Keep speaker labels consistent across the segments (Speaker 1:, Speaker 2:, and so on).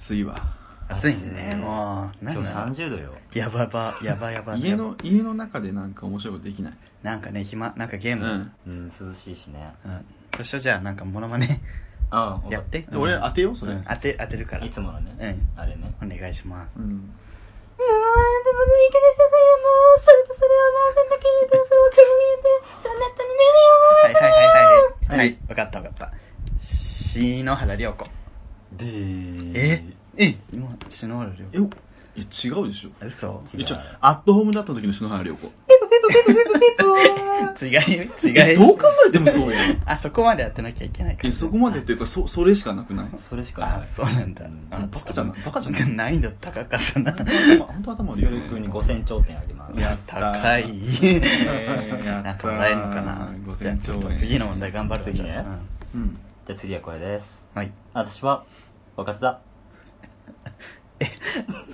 Speaker 1: 暑いわ。
Speaker 2: 暑いね。もう
Speaker 3: 今日
Speaker 2: なんだ
Speaker 3: 30度よ。
Speaker 2: やばばやばやば。
Speaker 1: 家の家の中でなんか面白いことできない？
Speaker 2: なんかね暇なんかゲーム？
Speaker 1: うん。
Speaker 3: うん涼しいしね。
Speaker 2: うん。としょじゃあなんかモノマネ
Speaker 3: あ
Speaker 2: やって？
Speaker 1: で俺当てようそれ。
Speaker 2: うん。当て当てるから。
Speaker 3: いつものね
Speaker 2: うん。
Speaker 3: あれね。
Speaker 2: お願いします。
Speaker 1: うん。
Speaker 4: でもいい加減してさよもうそれとそれはもうそんだけ言うてそれを手に入れてそんなったに
Speaker 2: はいはいはいはいはい
Speaker 3: はい。
Speaker 2: はい分かった分かった。篠原涼子
Speaker 3: で
Speaker 2: え？え？今篠原涼
Speaker 1: え？いや違うでしょ。
Speaker 2: 子嘘
Speaker 3: 違う。
Speaker 1: 一応アットホームだった時の篠原涼子。
Speaker 2: 違い違い
Speaker 1: えどう考えてもそうやん。
Speaker 2: あそこまでやってなきゃいけないから。
Speaker 1: えそこまでっていうかそそれしかなくない？
Speaker 3: それしかない。
Speaker 2: あそうなんだ。あ
Speaker 1: バカじゃないバカじゃない
Speaker 2: 難易度高かったな。
Speaker 1: 本当頭悪い
Speaker 3: しおりくんに5000頂点あげます。
Speaker 2: いや高いなんかもらえるのかな。
Speaker 1: 5000
Speaker 2: じゃあちょっと次の問題頑張るわ
Speaker 3: 次ね
Speaker 2: じゃあ。
Speaker 1: うん。
Speaker 3: じゃあ次はこれです。
Speaker 2: うんはい。
Speaker 3: 私は若手だ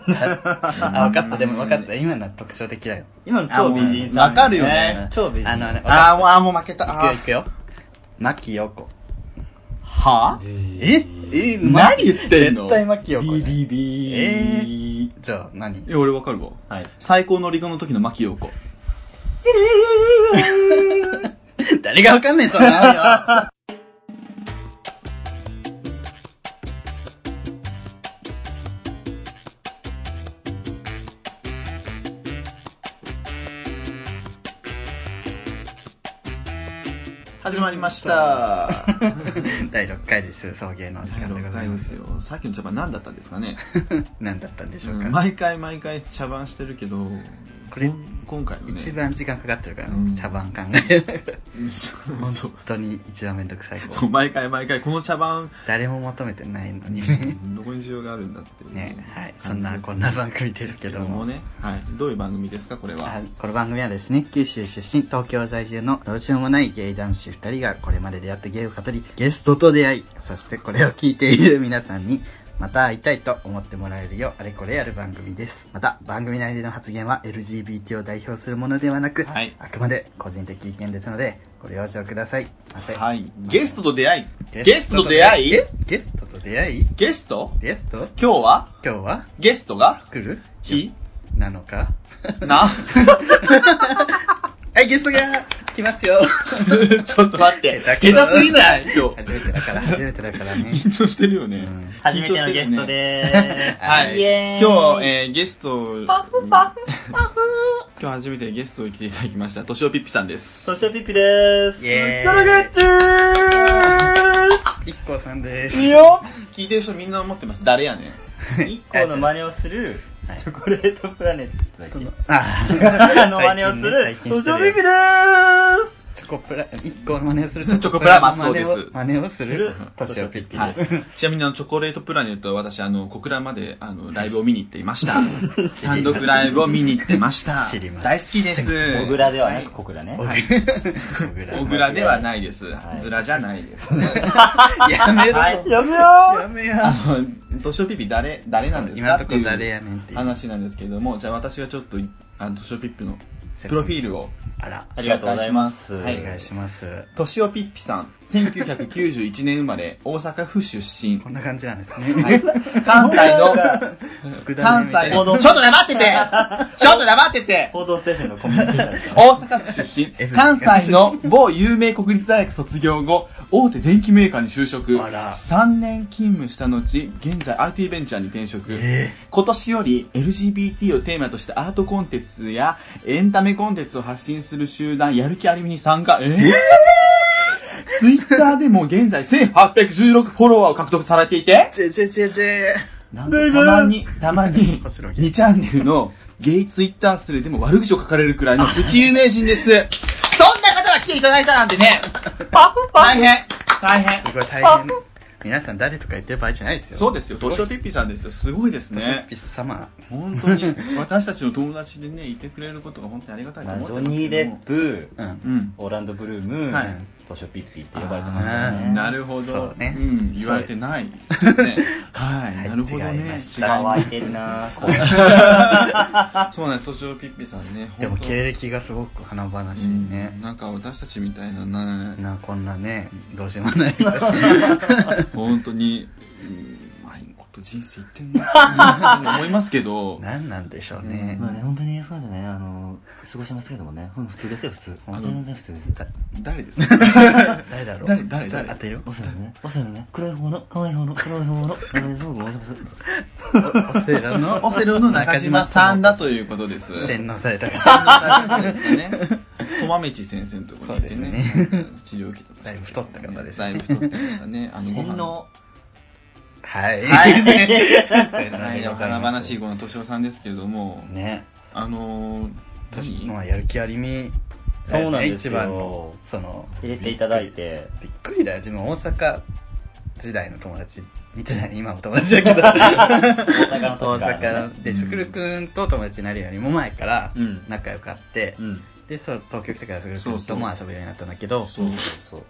Speaker 2: あ分かった。でも分かった。今のは特徴的だよ。
Speaker 3: 今の超美人さん
Speaker 1: わかるよね。
Speaker 3: 超美人。
Speaker 2: あのね
Speaker 1: あーもうあーもう負けた。
Speaker 2: いくよいくよ。牧陽子
Speaker 1: は
Speaker 2: え？え
Speaker 1: 何言ってんの？
Speaker 2: 絶対牧陽子じゃん。
Speaker 1: ビビビ
Speaker 2: え
Speaker 1: ー？
Speaker 2: じゃあ何？
Speaker 1: え俺わかるわ。
Speaker 3: はい。
Speaker 1: 最高の離婚の時の牧陽子
Speaker 2: 誰がわかんねえそんなの。よ
Speaker 1: 始まりました。
Speaker 2: 第6回です。送迎の時間でございます。
Speaker 1: よ。さっきの茶番何だったんですかね。
Speaker 2: 何だったんでしょうか、
Speaker 1: 毎回毎回茶番してるけど
Speaker 2: これ
Speaker 1: 今回のね。
Speaker 2: 一番時間かかってるから、
Speaker 1: うん。
Speaker 2: 茶番考える。
Speaker 1: そう。
Speaker 2: 本
Speaker 1: そう
Speaker 2: 当に一番めんどくさい方
Speaker 1: そう毎回毎回この茶番。
Speaker 2: 誰も求めてないのに。
Speaker 1: どこに需要があるんだっていう。
Speaker 2: ねはい。そんなこんな番組ですけども。
Speaker 1: ね、はい、どういう番組ですかこれは？
Speaker 2: はい。この番組はですね九州出身東京在住のどうしようもないゲイ男子2人がこれまで出会ったゲイを語りゲストと出会いそしてこれを聞いている皆さんにまた会いたいと思ってもらえるようあれこれやる番組です。また番組内での発言は LGBT を代表するものではなく、
Speaker 1: はい。
Speaker 2: あくまで個人的意見ですのでご了承ください。ませ
Speaker 1: はい。ゲストと出会い。ゲストと出会い？
Speaker 2: ゲストと出会い？
Speaker 1: ゲスト？
Speaker 2: ゲスト？
Speaker 1: 今日は？
Speaker 2: 今日は？
Speaker 1: ゲストが？
Speaker 2: 来る？
Speaker 1: 日？
Speaker 2: なのか？
Speaker 1: な？
Speaker 2: はいゲストが。来ますよ。
Speaker 1: ちょっと待って。
Speaker 2: 下手
Speaker 1: すぎない？今日。
Speaker 2: 初めてだから初めてだからね。
Speaker 1: 緊張してるよね、
Speaker 2: うん
Speaker 3: 初めてのゲストでーす。
Speaker 1: はい。
Speaker 3: イエーイ。
Speaker 1: 今日、えー、ゲスト、今日初めてゲストを来ていただきました、としおぴっぴさんです。
Speaker 3: そしてピッピでーす。
Speaker 2: イエーイ。
Speaker 3: ガラガッチュ
Speaker 2: 一個さんです。
Speaker 1: いいよ。聞いてる人みんな思ってます。誰やねん。
Speaker 3: ー一個の真似をする
Speaker 2: はい。
Speaker 3: チョコレートプラネット
Speaker 2: あ
Speaker 3: あの真似をする
Speaker 2: 最近
Speaker 3: そ
Speaker 2: ね最近してる
Speaker 3: してピッピでーす
Speaker 2: チョコプラ一個の真似をする。
Speaker 1: チョコプラ松尾です。
Speaker 2: 真似を真似をする。トシオピッピです。
Speaker 1: ちなみにあの、チョコレートプラネットは私、あの、小倉まで、あの、ライブを見に行っていました。単独ライブを見に行ってました。
Speaker 2: 知りま。す
Speaker 1: 大好きです。
Speaker 3: 小倉ではなく小倉ね。
Speaker 1: はい。
Speaker 2: 小
Speaker 1: 小倉ではないです。
Speaker 3: は。い。
Speaker 1: ズラじゃないです。
Speaker 2: やめろ。
Speaker 1: はい。
Speaker 3: やめよ
Speaker 2: やめ
Speaker 1: あ
Speaker 2: よ
Speaker 1: の、としおぴっぴ誰、誰なんです
Speaker 2: 今のと
Speaker 1: かっていう
Speaker 2: こ誰やねんっていう。
Speaker 1: 話なんですけども、じゃあ私がちょっと、あの、としおぴっぴのプロフィールを。
Speaker 2: あら。
Speaker 3: ありがとうございます。
Speaker 1: は
Speaker 2: お願いします。
Speaker 1: としおぴっぴさん、1991年生まれ、大阪府出身。
Speaker 2: こんな感じなんですね。
Speaker 1: はい。関西の、関西。の、ちょっと黙ってて。ちょっと黙ってて。
Speaker 3: 報道ステーションのコミュニ
Speaker 1: 大阪府出身、関西の某有名国立大学卒業後、大手電機メーカーに就職。
Speaker 2: あら
Speaker 1: 3年勤務した後、現在 IT ベンチャーに転職。
Speaker 2: え
Speaker 1: 今年より LGBT をテーマとしたアートコンテンツやエンタメコンテンツを発信する集団やる気ありみに参加。えーツイッターでも現在1816フォロワーを獲得されていて、
Speaker 2: ちぇちぇちぇちぇ
Speaker 1: なんとたまに、たまに、
Speaker 2: 面白い
Speaker 1: 2チャンネルのゲイツイッター数でも悪口を書かれるくらいのプチ有名人です。来ていただいたなんてね、大変、大変。
Speaker 2: すごい大変。皆さん誰とか言ってる場合じゃないですよ。
Speaker 1: そうですよ、トシオピッピさんですよ。すごいですね。
Speaker 2: ピッ様。
Speaker 1: 本当に、私たちの友達でね、いてくれることが本当にありがたいと
Speaker 3: まあ
Speaker 1: 思ってます
Speaker 3: ジョニー・デップ。
Speaker 2: うん。
Speaker 1: うん。
Speaker 3: オーランド・ブルーム。
Speaker 1: はい
Speaker 3: トショピッピって呼ばれてますから
Speaker 2: あ
Speaker 3: ね
Speaker 1: なるほど。
Speaker 2: そうね。
Speaker 1: ん、言われてない。ね、はい、
Speaker 2: はい。
Speaker 1: なるほどね。
Speaker 2: 違いました
Speaker 3: 乾いてるな。こ う
Speaker 1: そうなんです、トシオピッピさんね。
Speaker 2: でも経歴がすごく華々しい
Speaker 1: うん
Speaker 2: ね
Speaker 1: なんか私たちみたいなね、
Speaker 2: なこんなねどうしようもない。
Speaker 1: 本当に、うと人生いってんな。って思いますけど、
Speaker 2: 何なんでしょうね。
Speaker 3: まあね、本当にそうじゃないあの、過ごしてますけどもね。うん普通ですよ、普通。全然普通です。
Speaker 1: 誰ですか？
Speaker 2: 誰？だろう？
Speaker 1: 誰誰誰？
Speaker 2: 当てる
Speaker 3: お世話のね、お世話のね、黒い方の、可愛い方の、黒い方の、可愛い方の。
Speaker 2: オセロの、
Speaker 1: オセロの中島さんだということです。
Speaker 2: 洗脳された
Speaker 1: 洗脳された方ですかね。とまめち先生のところにいてね。
Speaker 2: そうです、
Speaker 1: 治療受けてました
Speaker 2: だいぶ太った方です
Speaker 1: だいぶ太ってましたね。あの、ご飯
Speaker 3: 洗脳。
Speaker 2: はい。
Speaker 1: はい はい、お
Speaker 2: でござい
Speaker 1: 花
Speaker 2: ます
Speaker 1: 々しいこの敏夫さんですけれども、
Speaker 3: ね。
Speaker 1: あのー、何？
Speaker 2: まあ、やる気ありみ。
Speaker 3: そうなんですよ
Speaker 2: 一番の、その、
Speaker 3: 入れていただいて。
Speaker 2: びっくりだよ。自分大阪時代の友達。時代、今も友達だけど。
Speaker 3: 大阪の
Speaker 2: 大
Speaker 3: 時から、ね。
Speaker 2: 阪で、すぐるくんと友達になるよりも前から
Speaker 3: うん。
Speaker 2: 仲良くあって
Speaker 3: う、ん。
Speaker 2: で、そう、東京来てからすぐるくん
Speaker 1: そうそう
Speaker 2: とも遊ぶようになったんだけど、
Speaker 1: そう。
Speaker 3: そう。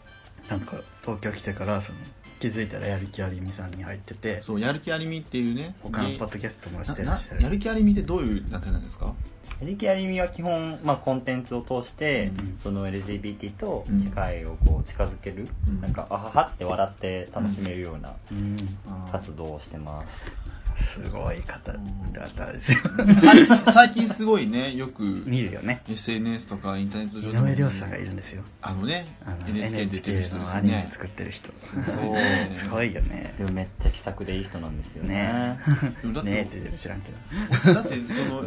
Speaker 2: なんか、東京来てから、その、気づいたらやる気ありみさんに入ってて、
Speaker 1: そう、やる気ありみっていうね、
Speaker 2: 他のポッドキャストもして
Speaker 1: な
Speaker 2: らっしゃる。
Speaker 1: なやる気ありみってどういう団体なんですか？
Speaker 3: エリキアリミは基本、まあ、コンテンツを通して、
Speaker 2: うん。
Speaker 3: その LGBT と
Speaker 1: うん。
Speaker 3: 社会をこう近づける、
Speaker 1: うん。
Speaker 3: なんかあははって笑って楽しめるような
Speaker 2: うん。
Speaker 3: 活動をしてます、
Speaker 2: すごい方々ですよ。
Speaker 1: 最近、すごいね、よく
Speaker 2: 見るよね。
Speaker 1: SNS とかインターネット上
Speaker 2: 井
Speaker 1: でも
Speaker 2: 上涼さんがいるんですよ。
Speaker 1: あのね、
Speaker 2: あの
Speaker 1: NHK 出てる
Speaker 2: NHK のアニメ
Speaker 1: ね。
Speaker 2: 作ってる人。
Speaker 1: そう
Speaker 2: すごいよね。
Speaker 3: でもめっちゃ気さくでいい人なんですよね
Speaker 2: ねえって知らんけど。
Speaker 1: だってその、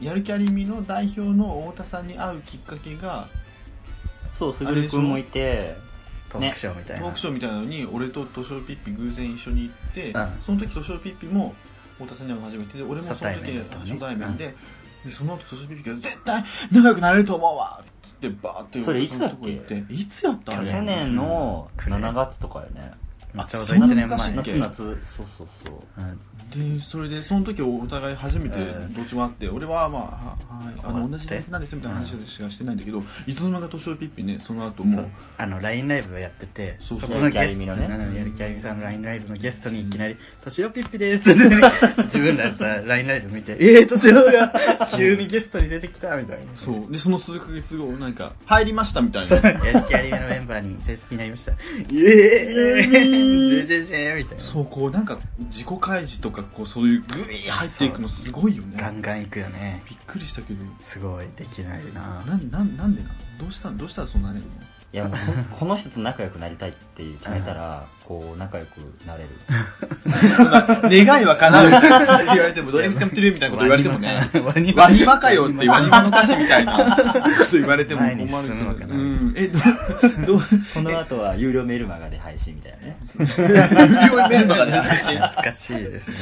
Speaker 1: やる気ありみの代表の太田さんに会うきっかけが、
Speaker 3: そうすぐるくんもいて
Speaker 2: トークショーみたいな。
Speaker 1: トークショーみたいなのに、俺とトショーピッピ偶然一緒に行って、
Speaker 2: うん
Speaker 1: その時トショーピッピも太田さんに会うの初めてで、俺もその時初対面で、でその後トショーピッピが絶対仲良くなれると思うわっつってバーって
Speaker 3: それいつだっけ？
Speaker 1: いつやった
Speaker 3: 去年の
Speaker 2: うん
Speaker 3: 7月とかよね。
Speaker 2: まあちょうど
Speaker 1: そんな
Speaker 2: 1年前。
Speaker 3: 夏夏そうそうそう。
Speaker 2: うん
Speaker 1: でそれでその時お互い初めて
Speaker 2: うん
Speaker 1: どっちも会って、俺はまあははいあの同じなんですよみたいな話しかしてないんだけど、いつの間にか年をピッピねその後も。う。
Speaker 2: あの LINE ライブをやってて
Speaker 1: そうそう。
Speaker 2: このゲスト
Speaker 3: やる気ありみのね。
Speaker 2: うん。やる気ありみさんの LINE ライブのゲストにいきなり「としおピッピです」って 自分らでさ LINE ライブ見て「えー、としおが 急にゲストに出てきた」みたいな。
Speaker 1: そう。でその数ヶ月後なんか入りましたみたいな。
Speaker 2: やる気ありみのメンバーに正式になりました「イエー。イジェジェジェみたいな。
Speaker 1: そうこうなんか自己開示とかこうそういうグイー入っていくのすごいよね。
Speaker 2: ガンガンいくよね。
Speaker 1: びっくりしたけど。
Speaker 2: すごいできないな。
Speaker 1: なんなんなんでなの？どうしたどうしたらそうなれるの？
Speaker 3: いやもうこ この人と仲良くなりたいって決めたらこう仲良くなれる。
Speaker 1: 願いは叶う。って言われてもどれに使ってるみたいなこと言われてもね。
Speaker 2: ワニ
Speaker 1: ワニバかよってワニバの歌詞みたいな。こと言われても困る
Speaker 2: のかな
Speaker 1: うん。え どう？
Speaker 3: この後は有料メールマガで配信みたいなね。
Speaker 1: 有料メルマガで配信。
Speaker 2: 懐かしい。ですね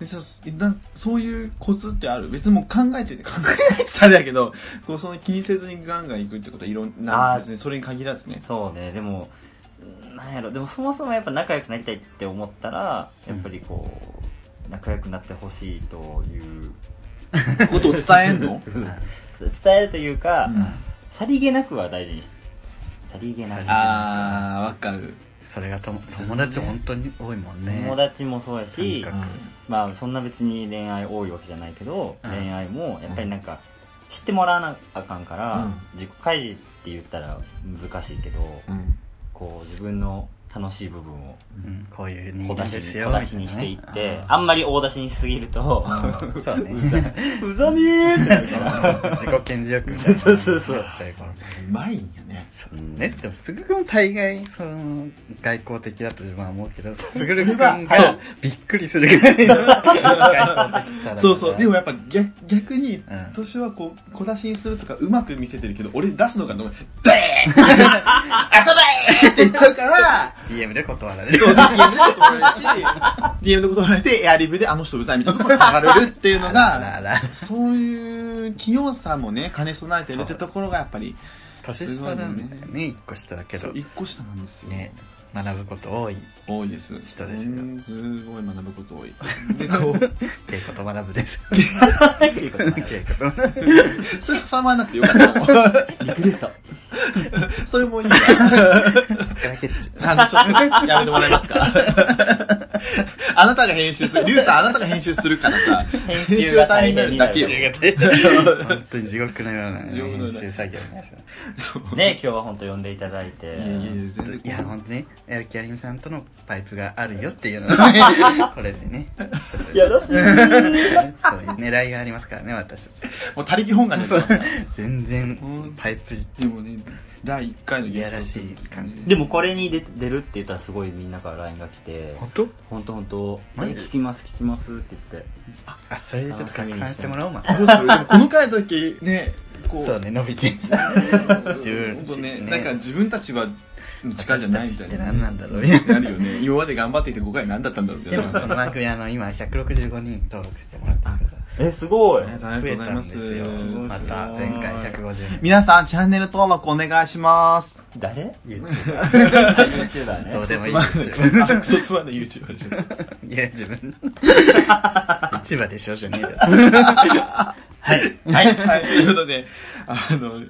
Speaker 1: でそうなそういうコツってある？別にもう考えてて考えないってあれだけどこうその気にせずにガンガン行くってことはいろんな別にそれに限らずね。
Speaker 3: そうね。でもうんなんやろでもそもそもやっぱ仲良くなりたいって思ったらやっぱりこう仲良くなってほしいという。
Speaker 1: ことを伝えんの？
Speaker 3: 伝えるというか、
Speaker 1: うん。
Speaker 3: さりげなくは大事にしさりげなく。
Speaker 1: あーわかる。
Speaker 2: それがとも友達本当に多いもんね。
Speaker 3: 友達もそうやし
Speaker 2: 感覚。
Speaker 3: まあそんな別に恋愛多いわけじゃないけど、
Speaker 2: うん。
Speaker 3: 恋愛もやっぱりなんか知ってもらわなあかんから、
Speaker 1: うん。
Speaker 3: 自己開示って言ったら難しいけど、
Speaker 1: うん
Speaker 3: こう自分の楽しい部分を
Speaker 2: うん。こういう人
Speaker 3: 小出しに
Speaker 2: 間ですよ
Speaker 3: 小出しにしていって、
Speaker 2: みたいな。ね
Speaker 3: あんまり大出しにしすぎると、
Speaker 2: う んそうね。
Speaker 3: うざみーってなるから。
Speaker 2: 自己顕示欲みたいな。
Speaker 3: そうそうそう
Speaker 2: なっちゃう。から
Speaker 1: うまいんよね。
Speaker 2: そうね、でも、すぐるくんも大概、その、外交的だと自分は思うけど、すぐるくん
Speaker 1: は
Speaker 2: が
Speaker 1: そう
Speaker 2: びっくりするぐらいの外交的さだから。
Speaker 1: そうそう。でもやっぱ逆逆に
Speaker 2: ん。
Speaker 1: 年はこう小出しにするとかうまく見せてるけど俺出すのがでー遊べー!って言っちゃうから
Speaker 2: DM で断られる。
Speaker 1: そうそう DM で断られるし DM で断られてエアリブであの人うざいみたいなことが流れるっていうのが
Speaker 2: ら
Speaker 1: そういう器用さもね兼ね備えてるってところがやっぱり
Speaker 2: 年下なんだよね、一個下だけど。
Speaker 1: 一個下なんですよ。
Speaker 2: ね、学ぶこと多い。
Speaker 1: 多いです
Speaker 2: 人ですよ
Speaker 1: うんすごい学ぶこと多いでこう
Speaker 2: 稽古と学ぶです。
Speaker 3: っていうこと
Speaker 2: 稽古と。
Speaker 1: それ挟まなくてよかった
Speaker 3: リクルート。
Speaker 1: それもいいわ
Speaker 2: スクラケッチ。
Speaker 1: あの、ちょっと、やめてもらえますか？あなたが編集する。リュウさん、あなたが編集するからさ、
Speaker 3: 編集が大変になる
Speaker 1: 編集が大変だけよ。
Speaker 2: 本当に地獄のような編集作業になりました
Speaker 3: ね、今日は本当呼んでいただいて。
Speaker 1: いやいや全然
Speaker 2: いや、ほんとね、やる気ありみさんとのパイプがあるよっていうのがね、これでね、ちょっと、
Speaker 3: よろしい。
Speaker 2: そういう狙いがありますからね、私たち。
Speaker 1: もう他力本願ですから。
Speaker 2: 全然、パイプ
Speaker 1: でもね、第1回の
Speaker 2: いやらしい感じ。
Speaker 3: でもこれに出出るって言ったらすごいみんなから LINE が来て、
Speaker 2: 本当？
Speaker 3: 本当本当。え
Speaker 2: マジ？で
Speaker 3: 聞きます聞きますって言って。
Speaker 2: あ、それでちょっと拡散してもらおう、ま
Speaker 1: どうするでもこの回だけね、こう、
Speaker 2: そうね、伸びて。
Speaker 1: 自
Speaker 2: 分
Speaker 1: 分とね、
Speaker 2: ね。
Speaker 1: なんか自分たちは力じゃないみたいな。
Speaker 2: 何なんだろうね。
Speaker 1: なるよね。今まで頑張ってきて5回何だったんだろうみたい
Speaker 2: でも、この
Speaker 1: な。
Speaker 2: 番組、あの、今、165人登録してもらってるから。
Speaker 3: え、すごい。
Speaker 1: ありがとうございます。
Speaker 2: また、前回150人。
Speaker 1: 皆さん、チャンネル登録お願いします。
Speaker 3: 誰
Speaker 2: YouTuber。
Speaker 3: ?YouTuber ね。
Speaker 2: どうでもいい
Speaker 1: クソつまんないクソつまんない YouTuber でしょ。
Speaker 2: いや、自分。市場でしょじゃねえだろ。はい。
Speaker 3: はい。
Speaker 1: はい、ということで、あの、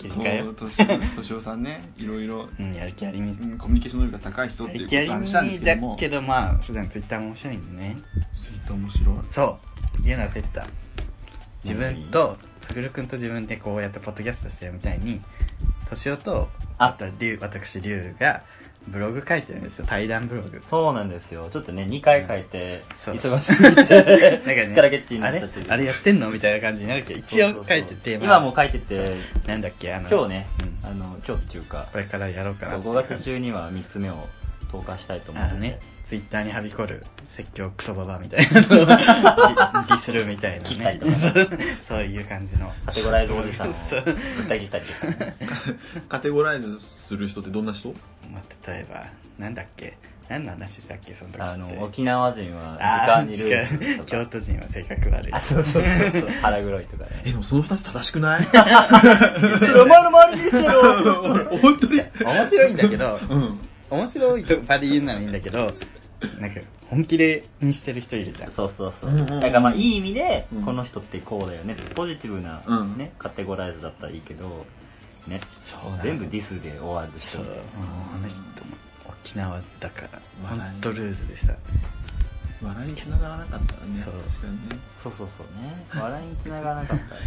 Speaker 1: としとしおさんね、いろいろ、
Speaker 2: うん、やる気ありみ。
Speaker 1: うんコミュニケーション能力が高い人っていうこと
Speaker 2: り
Speaker 1: を話したんです
Speaker 2: み
Speaker 1: けども、
Speaker 2: だけど、まあ、普段ツイッターも面白いんでね。
Speaker 1: ツイッター面白い。
Speaker 2: そう。いうの忘れてた。自分と、つぐるくんと自分でこうやってポッドキャストしてるみたいに、としおと、
Speaker 3: あ
Speaker 2: あと、りゅう、私、りゅうが、ブログ書いてるんですよ。対談ブログ。
Speaker 3: そうなんですよ。ちょっとね、2回書いて、
Speaker 2: そう
Speaker 3: 忙しすぎて、
Speaker 2: なんか
Speaker 3: すっからけっちに
Speaker 2: あれ
Speaker 3: なっちゃってる。
Speaker 2: あれやってんのみたいな感じになるけど、一応書いてて、
Speaker 3: 今もう書いてて、
Speaker 2: なんだっけ、あの、
Speaker 3: 今日ね、
Speaker 2: うん
Speaker 3: あの、今日っていうか、
Speaker 2: これからやろうかな
Speaker 3: そう、5月中には3つ目を投下したいと思ってて。
Speaker 2: あのね、ツイッターにはびこる説教クソババアみたいなのをディスるみたいな
Speaker 3: 切ったり
Speaker 2: ね
Speaker 3: とか。
Speaker 2: そうそういう感じの。
Speaker 3: カテゴライズおじさんを
Speaker 2: そう
Speaker 3: ぶった切ったりとかね。
Speaker 1: カテゴライズする人ってどんな人？
Speaker 2: まあ、例えば、なんだっけ？何の話したっけ？その時って。
Speaker 3: あの、沖縄人は時
Speaker 2: あ
Speaker 3: 間にル
Speaker 2: ー
Speaker 3: ーズ
Speaker 2: 京
Speaker 3: か。
Speaker 2: 都人は性格悪い。
Speaker 3: あ、そうそうそうそう。腹黒いとかね。
Speaker 1: え、でもその2つ正しくない？本当に？
Speaker 2: 面白いんだけど、
Speaker 1: うん。
Speaker 2: 面白い場で言うならいいんだけど、なんか、本気でにしてる人いるじゃん。
Speaker 3: そうそうそう。
Speaker 1: うんうん
Speaker 3: だからまあいい意味で
Speaker 1: うん、
Speaker 3: この人ってこうだよね。ポジティブな
Speaker 1: うん
Speaker 3: ね、カテゴライズだったらいいけど、ね、
Speaker 2: そうだ
Speaker 3: 全部ディスで終わる人
Speaker 2: そう。あの人も沖縄だから、
Speaker 1: まあ
Speaker 2: ほんとルーズでさ。
Speaker 1: 笑いに繋がらなかったらね。
Speaker 2: そう
Speaker 1: 確かにね。
Speaker 3: そうそうそうね。笑いにつながらなかったらね。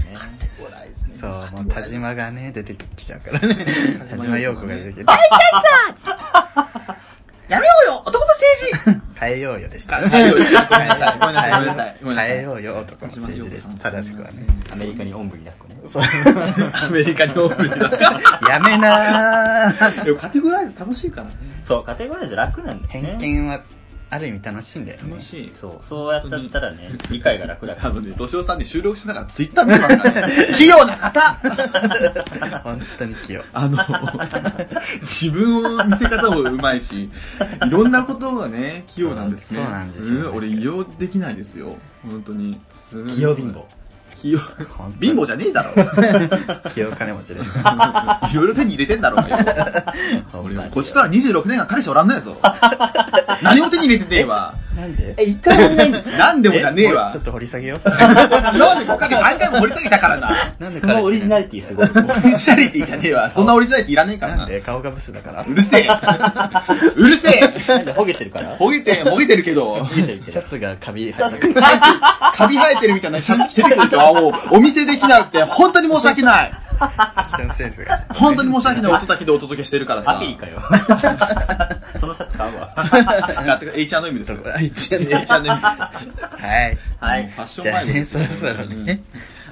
Speaker 1: 笑いですね
Speaker 2: そう、もう田島がね、出てきちゃうからね。田島陽子が出てきて、
Speaker 1: やめようよ男の政治
Speaker 2: 変えようよでした。
Speaker 1: 変えようよごめんなさいごめんなさいごめんなさい
Speaker 2: 変えようよ男の政治です。正しくはね。
Speaker 3: アメリカにおんぶに抱っこね。
Speaker 1: アメリカにオープンだ。
Speaker 2: やめなー
Speaker 1: でもカテゴライズ楽しいからね。
Speaker 3: そう、カテゴライズ楽なんだよね。
Speaker 2: 偏見は、ある意味楽しいんだよね。
Speaker 1: 楽しい。
Speaker 3: そう、そうやっちゃったらね、理解が楽だから。
Speaker 1: あのね、敏夫さんに収録しながらツイッター見てますからね。器用な方
Speaker 2: 本当に器用。
Speaker 1: あの、自分を見せ方もうまいし、いろんなことがね、器用なんですね。
Speaker 2: そうそうなんですよ
Speaker 1: ごい俺、利用できないですよ。本当に。すごい
Speaker 3: 器用貧乏。。
Speaker 1: 器用。
Speaker 2: 本当に
Speaker 1: 貧乏じゃねえだろ。
Speaker 2: 器用金持ちで。
Speaker 1: いろいろ手に入れてんだろ。俺、こっちとら26年間彼氏おらんないぞ。何も手に入れてねえわ。
Speaker 2: なんで？
Speaker 3: え、一回もないんですか？
Speaker 1: なんでもじゃねえわ
Speaker 2: ちょ。っと掘り下げよう。
Speaker 1: 今まで5回毎回も掘り下げたからな。
Speaker 2: なんで
Speaker 3: そのオリジナ
Speaker 2: リ
Speaker 3: リティすごい。
Speaker 1: オリジナリティじゃねえわ。そんなオリジナリティいらねえからな。
Speaker 2: なんで顔がブスだから。
Speaker 1: うるせえ。うるせえ。
Speaker 3: なんでほげてるから？
Speaker 1: ほげて、もげてるけど。
Speaker 3: ほげてるけど。
Speaker 2: シャツがカビ
Speaker 1: シャツ、カビ生えてるみたいなシャツ着てるけど、あもう、お見せできなくて、本当に申し訳ない。
Speaker 2: ファッションセンスがちょっとね。
Speaker 1: 本当に申し訳ない音だけでお届けしてるからさ。
Speaker 3: アピーかよ。そのシャツ買うわ。
Speaker 1: あてか H&M ですよ。H&M ですよ。
Speaker 2: はい。
Speaker 3: はい
Speaker 1: ファッション前です
Speaker 2: そろそろね。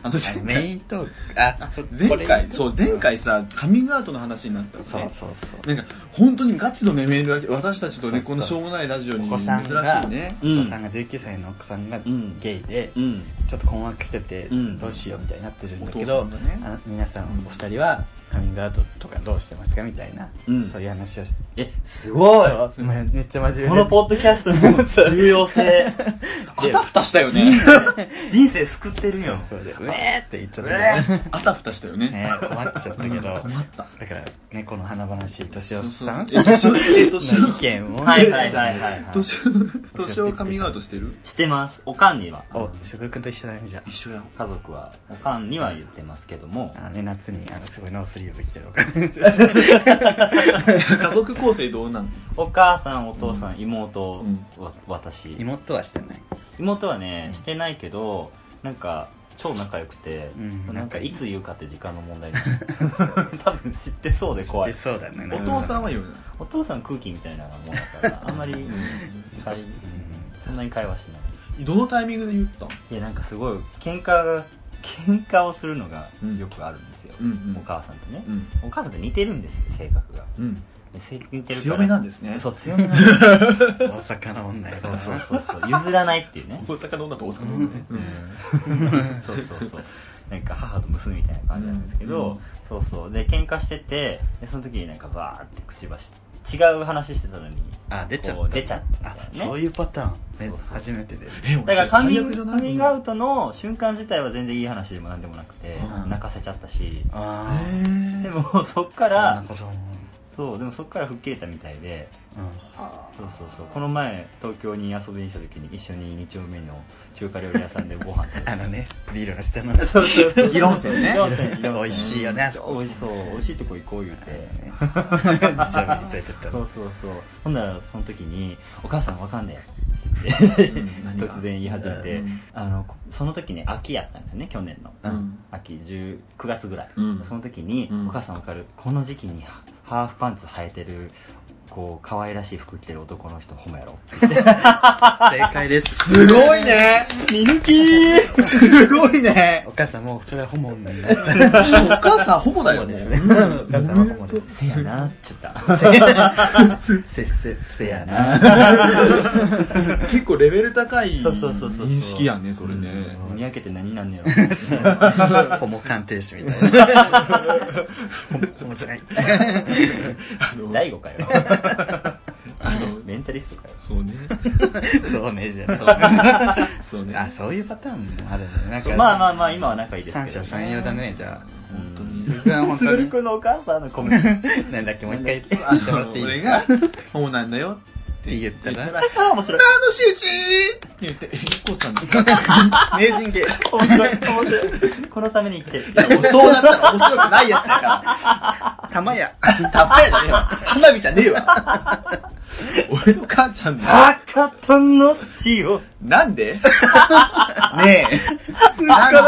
Speaker 1: あの、
Speaker 2: あのメイントーク、あ、そ
Speaker 1: 前回、そう、前。回さ、カミングアウトの話になった
Speaker 2: そうそうそう。
Speaker 1: なんか、本当にガチのね、メールが、私たちとね、このしょうもないラジオに珍し
Speaker 2: お子さんが
Speaker 1: いね。
Speaker 3: うん
Speaker 2: お子さんが19歳のお子さんが
Speaker 3: ん
Speaker 2: ゲイで、
Speaker 3: うん。
Speaker 2: ちょっと困惑してて、
Speaker 3: うん。
Speaker 2: どうしようみたいになってるんだけ
Speaker 1: お
Speaker 2: ど、皆さん。お二人はカミングアウトとかどうしてますかみたいな、
Speaker 3: うん
Speaker 2: そういう話をし
Speaker 3: え、すごい
Speaker 2: そうめめっちゃ真面目
Speaker 3: このポッドキャストの 重要性。
Speaker 1: あたふたしたよね。
Speaker 3: 人生救ってるよ。
Speaker 2: そうで、うえーって言っちゃったけど。
Speaker 1: あたふたしたよね。
Speaker 2: ね困っちゃったけど。だ
Speaker 1: 困った。
Speaker 2: から、ね、この華々しい年をさん
Speaker 1: え、年を、え、年を
Speaker 2: の意、見を。
Speaker 3: はいはいはいはいはい。
Speaker 1: 年を、年をカミングアウトしてる？
Speaker 3: してます。おかんには。
Speaker 2: お、しぐるくんと一緒だね、じゃ
Speaker 1: 一緒やん。
Speaker 3: 家族は、おかんには言ってますけども
Speaker 2: あ。。あのね、夏に、あの、すごいノースリーブ着てるおか。
Speaker 1: 家族構成どうなん？
Speaker 3: お母さん、お父さん、妹
Speaker 1: うん、
Speaker 3: わ私。
Speaker 2: 妹はしてない。
Speaker 3: 妹はね、してないけど、なんか、超仲良くて、
Speaker 2: うん。
Speaker 3: なんかいつ言うかって時間の問題。多分知ってそうで怖い。
Speaker 2: 知ってそうだね。
Speaker 1: お父さんは言う
Speaker 3: お父さん空気みたいなもんだから あんまり、会そんなに会話しない。
Speaker 1: どのタイミングで言ったん？
Speaker 3: いやなんかすごい喧嘩が喧嘩をするのがよくあるんですよ、
Speaker 1: うんうん。
Speaker 3: お母さんとね、
Speaker 1: うん。
Speaker 3: お母さんと似てるんですよ性格が。
Speaker 1: うん。
Speaker 3: 似てるから。
Speaker 1: 強めなんですね。
Speaker 3: そう強めなんですよ。
Speaker 2: 大阪の女や
Speaker 3: そうそうそうそう。譲らないっていうね。
Speaker 1: 大阪の女と大阪の女ね。
Speaker 3: そうそうそう。なんか母と娘みたいな感じなんですけど、
Speaker 1: うん。
Speaker 3: そうそう。で喧嘩しててでその時になんかバーって口走違う話してたのに
Speaker 2: あ、出ちゃった。
Speaker 3: こう出ちゃったたいなね
Speaker 2: そういうパターン。ね
Speaker 3: そうそう
Speaker 2: 初めてで。
Speaker 1: え、
Speaker 3: だからカミングカミングアウトの瞬間自体は全然いい話でもなんでもなくて、
Speaker 2: うん
Speaker 3: 泣かせちゃったし
Speaker 2: あ
Speaker 3: でもそっか
Speaker 2: あ。
Speaker 3: ら
Speaker 2: そんなことも。
Speaker 3: そうでもそっから吹っ切れたみたいで
Speaker 2: うん。
Speaker 3: そうそうそうこの前東京に遊びに来た時に一緒に2丁目の中華料理屋さんで ご飯食べて
Speaker 2: あのね、ビールの下の。
Speaker 3: そうそうそう。
Speaker 1: 議論戦ね
Speaker 2: 美味しいよね
Speaker 3: 美味しそう。美味しいとこ行こう言うて。
Speaker 2: ちゃめに連れてったの
Speaker 3: そう。そうそう。ほんなら、その時に、お母さんわかんねえ突然言い始めて
Speaker 1: うん、
Speaker 3: あの、その時ね、秋やったんですよね、去年の。
Speaker 1: うん。
Speaker 3: 秋10 9月ぐらい、
Speaker 1: うん。
Speaker 3: その時に、
Speaker 1: うん。
Speaker 3: お母さんわかるこの時期にハハーフパンツ履いてるこう可愛らしい服着てる男の人ホモやろ
Speaker 2: 正解です。
Speaker 1: すごいね
Speaker 3: 見抜き
Speaker 1: すごいね
Speaker 2: お母さんもうそれはホモになっ
Speaker 1: お母さんホモだよね。
Speaker 2: た。お母さんはホモです。
Speaker 3: せやなっちゃった
Speaker 2: せっせっせやな。
Speaker 1: 結構レベル高い
Speaker 3: そうそうそうそう
Speaker 1: 認識やんね、それね。
Speaker 3: 見分けて何なんねやろ
Speaker 2: ホモ鑑定士みたいな。ホモじゃない。
Speaker 3: 大悟かよ
Speaker 1: あの、
Speaker 3: メンタリストかよ
Speaker 1: そうね。
Speaker 2: そうね、じゃあ。
Speaker 1: そうね。
Speaker 2: あ、そういうパターンもあるね。なんか、
Speaker 3: まあまあまあ今は仲いいですけど、
Speaker 2: 三者三様だね、じゃあ。
Speaker 1: 本当に。
Speaker 2: 僕は本当に。
Speaker 3: 君のお母さんのコメント
Speaker 2: なんだっけ、もう一回言
Speaker 1: あ
Speaker 2: ってもらっていいですか？
Speaker 1: 俺が、ホモなんだよって
Speaker 2: 言ったら、
Speaker 3: ああ面白い
Speaker 1: あの仕打ち？って言って、え、一個さんですか？
Speaker 2: 名人芸。
Speaker 3: 面白い面白いこのために生きてる
Speaker 1: そうなったら面白くないやつやから。
Speaker 2: 玉や。
Speaker 1: たっぱやじゃねえわ。花火じゃねえわ。俺の母ちゃんの。
Speaker 3: 赤との塩
Speaker 1: なんで？ねえ。なんで？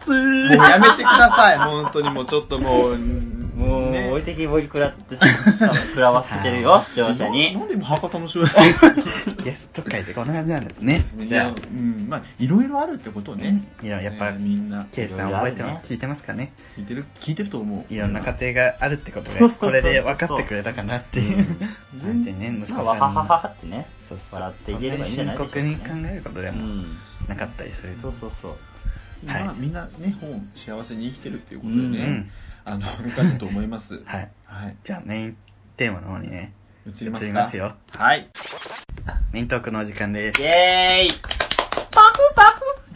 Speaker 2: つ
Speaker 1: もうやめてください。本当にもうちょっともう。
Speaker 3: もう、
Speaker 1: ね
Speaker 3: 置いてきぼり食らってさ、食らわせてるよ、視聴者に
Speaker 1: な。んでも博多の仕事
Speaker 2: ゲスト会ってこんな感じなんですね。じ
Speaker 1: じゃあ、うん、まあ、いろいろあるってことね。
Speaker 2: いや、やっぱ
Speaker 1: ね、みんな、
Speaker 2: ケイさん覚えてま
Speaker 3: いろいろあるね
Speaker 2: す聞いてますかね？
Speaker 1: 聞いてる、聞いてると思う。
Speaker 2: いろんな家庭があるってことで、
Speaker 3: そうそうそうそう
Speaker 2: これで分かってくれたかなっていう。なんてね、息子
Speaker 3: まあ、わはは
Speaker 2: さ
Speaker 3: はってね。笑っていければいいんじゃないでしょうか、
Speaker 2: 深刻に考えることでも
Speaker 3: うん。
Speaker 2: なかったりする。
Speaker 3: そうそうそう。
Speaker 2: はい
Speaker 1: まあ、みんなね、本、幸せに生きてるっていうことで
Speaker 3: うん
Speaker 1: ね、
Speaker 2: うん。
Speaker 1: あの、よかったと思います。
Speaker 2: はい。
Speaker 1: はい。
Speaker 2: じゃあメインテーマの方にね、
Speaker 1: 移りますか？
Speaker 2: 移りますよ。
Speaker 1: はい。
Speaker 2: メイントークのお時間です
Speaker 3: イ。ェーイ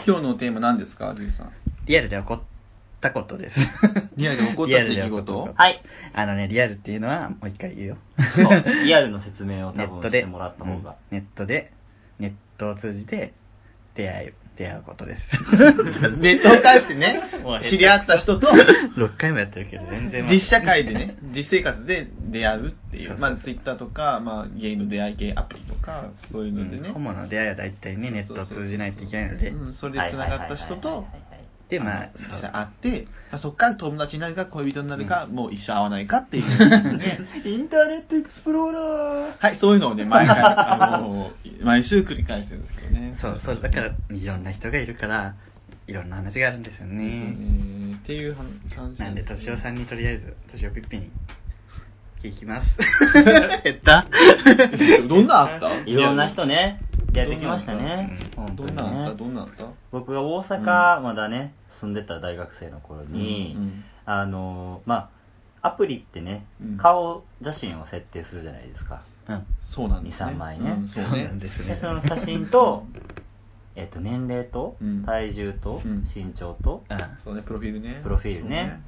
Speaker 1: 今日のテーマ何ですか、ジュさん。
Speaker 2: リアルで起こったことです。
Speaker 1: リアルで起こった出来事？
Speaker 3: はい。
Speaker 2: あのね、リアルっていうのは、もう一回言うよ。
Speaker 3: リアルの説明を
Speaker 2: ネ
Speaker 3: 多分
Speaker 2: ットで、
Speaker 3: してもらった方が。
Speaker 2: ネットで、ネットを通じて、出会い、出会うことです。
Speaker 1: ネットを介してね知り合った人と、
Speaker 2: 6回もやってるけど、全然。
Speaker 1: 実社会でね、実生活で出会うっていう。
Speaker 2: そうそうそう
Speaker 1: まあ、ツイッターとか、まあ、ゲイの出会い系アプリとか、そういうのでね
Speaker 2: ホ。モの出会いは大体ね、ネットを通じないといけないので、
Speaker 1: うん、それで繋がった人と、
Speaker 2: で、まあ
Speaker 1: あ、
Speaker 2: そ
Speaker 1: って、まあ、そっから友達になるか恋人になるか、もう一生会わないかっていうね。
Speaker 3: インターネットエクスプローラー
Speaker 1: はい、そういうのをね、毎回、あの、毎週繰り返してるんですけどね。
Speaker 2: そう、そう、だから、いろんな人がいるから、いろんな話があるんですよね。
Speaker 1: ね。っていう話
Speaker 2: なんで、としおさんにとりあえず、としおピッピに、聞きます。
Speaker 1: 減ったどんなあった？
Speaker 3: いろんな人ね、やってきましたね。
Speaker 1: どんなあった？
Speaker 3: ね。
Speaker 1: どんなあった？
Speaker 3: 僕が大阪まだね、住んでた大学生の頃に、
Speaker 1: うん
Speaker 3: あの、まあ、アプリってね
Speaker 1: うん、
Speaker 3: 顔写真を設定するじゃないですか。
Speaker 2: うん。
Speaker 1: そうなんですね。
Speaker 3: 2 3枚ね。
Speaker 1: うんそう
Speaker 2: なん。ですね。
Speaker 3: で、。その写真と、えっと、年齢と
Speaker 1: うん。
Speaker 3: 体重と
Speaker 1: うん。
Speaker 3: 身長と
Speaker 2: うん
Speaker 1: そうね、プロフィールね。
Speaker 3: プロフィールね。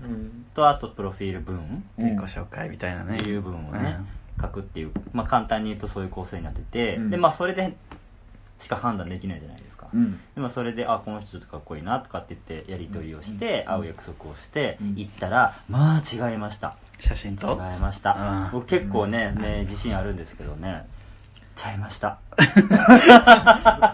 Speaker 3: とあとプロフィール文。
Speaker 2: 自己紹介みたいなね。
Speaker 3: 自由文をね書くっていう、まあ、簡単に言うとそういう構成になってて、
Speaker 1: うん。
Speaker 3: でまあそれでしか判断できないじゃないですか、
Speaker 1: うん。
Speaker 3: でもそれであこの人ちょっとかっこいいなとかって言ってやり取りをして、
Speaker 1: うん。
Speaker 3: 会う約束をして、
Speaker 1: うん。
Speaker 3: 行ったらまあ違いました。違
Speaker 2: 写真と？
Speaker 3: いました。僕結構ねね自信あるんですけどねちゃいました。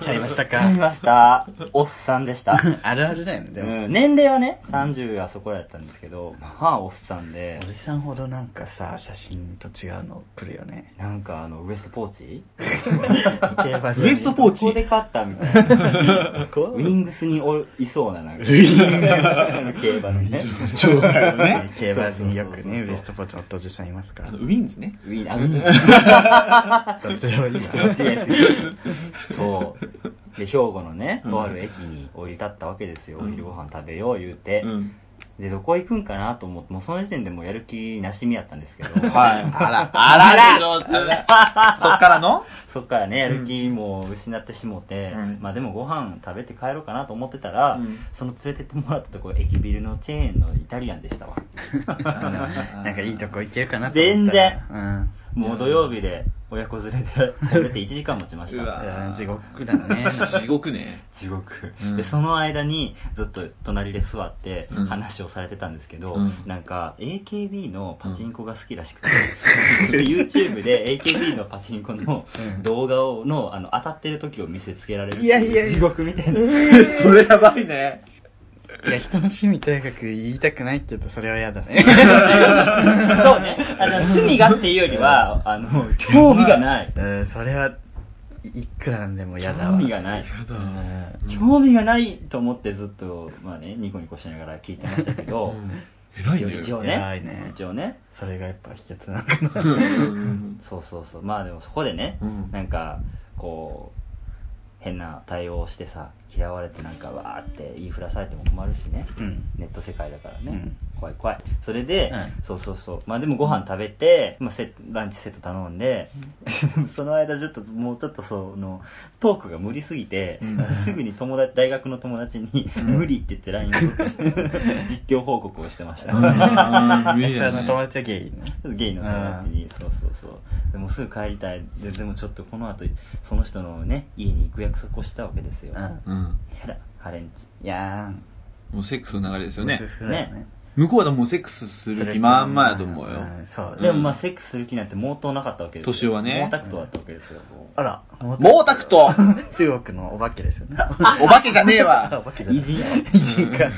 Speaker 2: ちゃいました
Speaker 3: ちゃい
Speaker 2: か
Speaker 3: ました。おっさんでした。
Speaker 2: あるあるだよねでも、
Speaker 3: うん、年齢はね30あそこらやったんですけどまあおっさんで。
Speaker 2: おじさんほどなんかさ写真と違うの来るよね。
Speaker 3: なんかあのウエストポーチ？
Speaker 2: 競馬場
Speaker 1: ウエストポーチ？
Speaker 3: ここで買ったみたいな。
Speaker 2: こ
Speaker 3: ウィングスにおいそうな。なんか
Speaker 2: ウィン
Speaker 3: 競馬のね。
Speaker 1: 超ね。
Speaker 2: 競馬によくねウエストポーチのおじさんいますから。
Speaker 1: ウィンズね。
Speaker 3: ウィンあウィン
Speaker 2: どっちでもいいわ
Speaker 3: 人の違いすぎるそう。で兵庫のねとある駅に降り立ったわけですよ、お昼ご飯食べよう言うて、
Speaker 1: うん。
Speaker 3: でどこ行くんかなと思ってもうその時点でもうやる気なしみやったんですけど。
Speaker 1: はい。
Speaker 2: あら。
Speaker 1: あら。上手。そっからの？
Speaker 3: そっからねやる気もう失ってしもて、
Speaker 1: うん。
Speaker 3: まあでもご飯食べて帰ろうかなと思ってたら、
Speaker 1: うん。
Speaker 3: その連れてってもらったところ駅ビルのチェーンのイタリアンでしたわ。
Speaker 2: なんかいいとこ行けるかなと思った
Speaker 3: 全然。
Speaker 2: らうん
Speaker 3: もう土曜日で親子連れで食べて1時間持ちまし
Speaker 1: うわ
Speaker 3: た
Speaker 2: 地獄だね。
Speaker 1: 地獄ね。
Speaker 3: 地獄、
Speaker 1: うん。
Speaker 3: でその間にずっと隣で座って
Speaker 1: うん。
Speaker 3: 話をされてたんですけど、
Speaker 1: うん。
Speaker 3: なんか AKB のパチンコが好きらしくて、YouTube で AKB のパチンコの
Speaker 2: うん。
Speaker 3: 動画をのあの当たってる時を見せつけられる
Speaker 2: いやいやいや。
Speaker 3: 地獄みたいな。
Speaker 1: それやばいね。
Speaker 2: いや人の趣味とやかく言いたくないけどそれは嫌だね。
Speaker 3: そうね。あの趣味がっていうよりはあの興味がない。
Speaker 2: うんそれはいくらなんでも嫌だわ。
Speaker 3: 興味がない。
Speaker 1: だ。
Speaker 2: うん。
Speaker 3: 興味がないと思ってずっとまあねニコニコしながら聞いてましたけど、一応
Speaker 1: 偉いね。
Speaker 3: 一応
Speaker 2: 偉いね。
Speaker 3: ね一応ね。
Speaker 2: それがやっぱ秘訣なのかな。
Speaker 1: う ん
Speaker 3: そうそうそう。まあでもそこでね、
Speaker 1: うん。
Speaker 3: なんかこう変な対応をしてさ嫌われてなんかわーって言いふらされても困るしね。
Speaker 2: うん。
Speaker 3: ネット世界だからね、
Speaker 2: うん
Speaker 3: 怖い怖い。それで、
Speaker 2: うん。
Speaker 3: そうそうそう。まあでもご飯食べて、まあ、セランチセット頼んで、その間ちょっともうちょっとそのトークが無理すぎて、すぐに友達大学の友達に「無理」って言って LINE をずって実況報告をしてました、
Speaker 1: うん。無理だね。
Speaker 2: その友達はゲイね
Speaker 3: ゲイの友達に。そうそうそう。でもすぐ帰りたい。ででもちょっとこの後その人のね家に行く約束をしたわけですよ、
Speaker 2: うん。
Speaker 1: うん。
Speaker 3: やだハレンチ。
Speaker 2: いや
Speaker 1: もうセックスの流れです
Speaker 2: ー
Speaker 1: よね。
Speaker 2: 夫。婦だよね
Speaker 1: 向こうはもうセックスする気満々やと思うよ。
Speaker 2: んそう。
Speaker 3: でもまあセックスする気なんて毛頭なかったわけですよ。
Speaker 1: 年はね。
Speaker 3: 毛沢東だったわけですよ、
Speaker 2: あら
Speaker 1: 毛沢東。
Speaker 2: 中国のお化けですよね。
Speaker 1: お化けじゃねえわ。
Speaker 2: お化けじゃない
Speaker 3: 偉人。や
Speaker 2: 偉人か。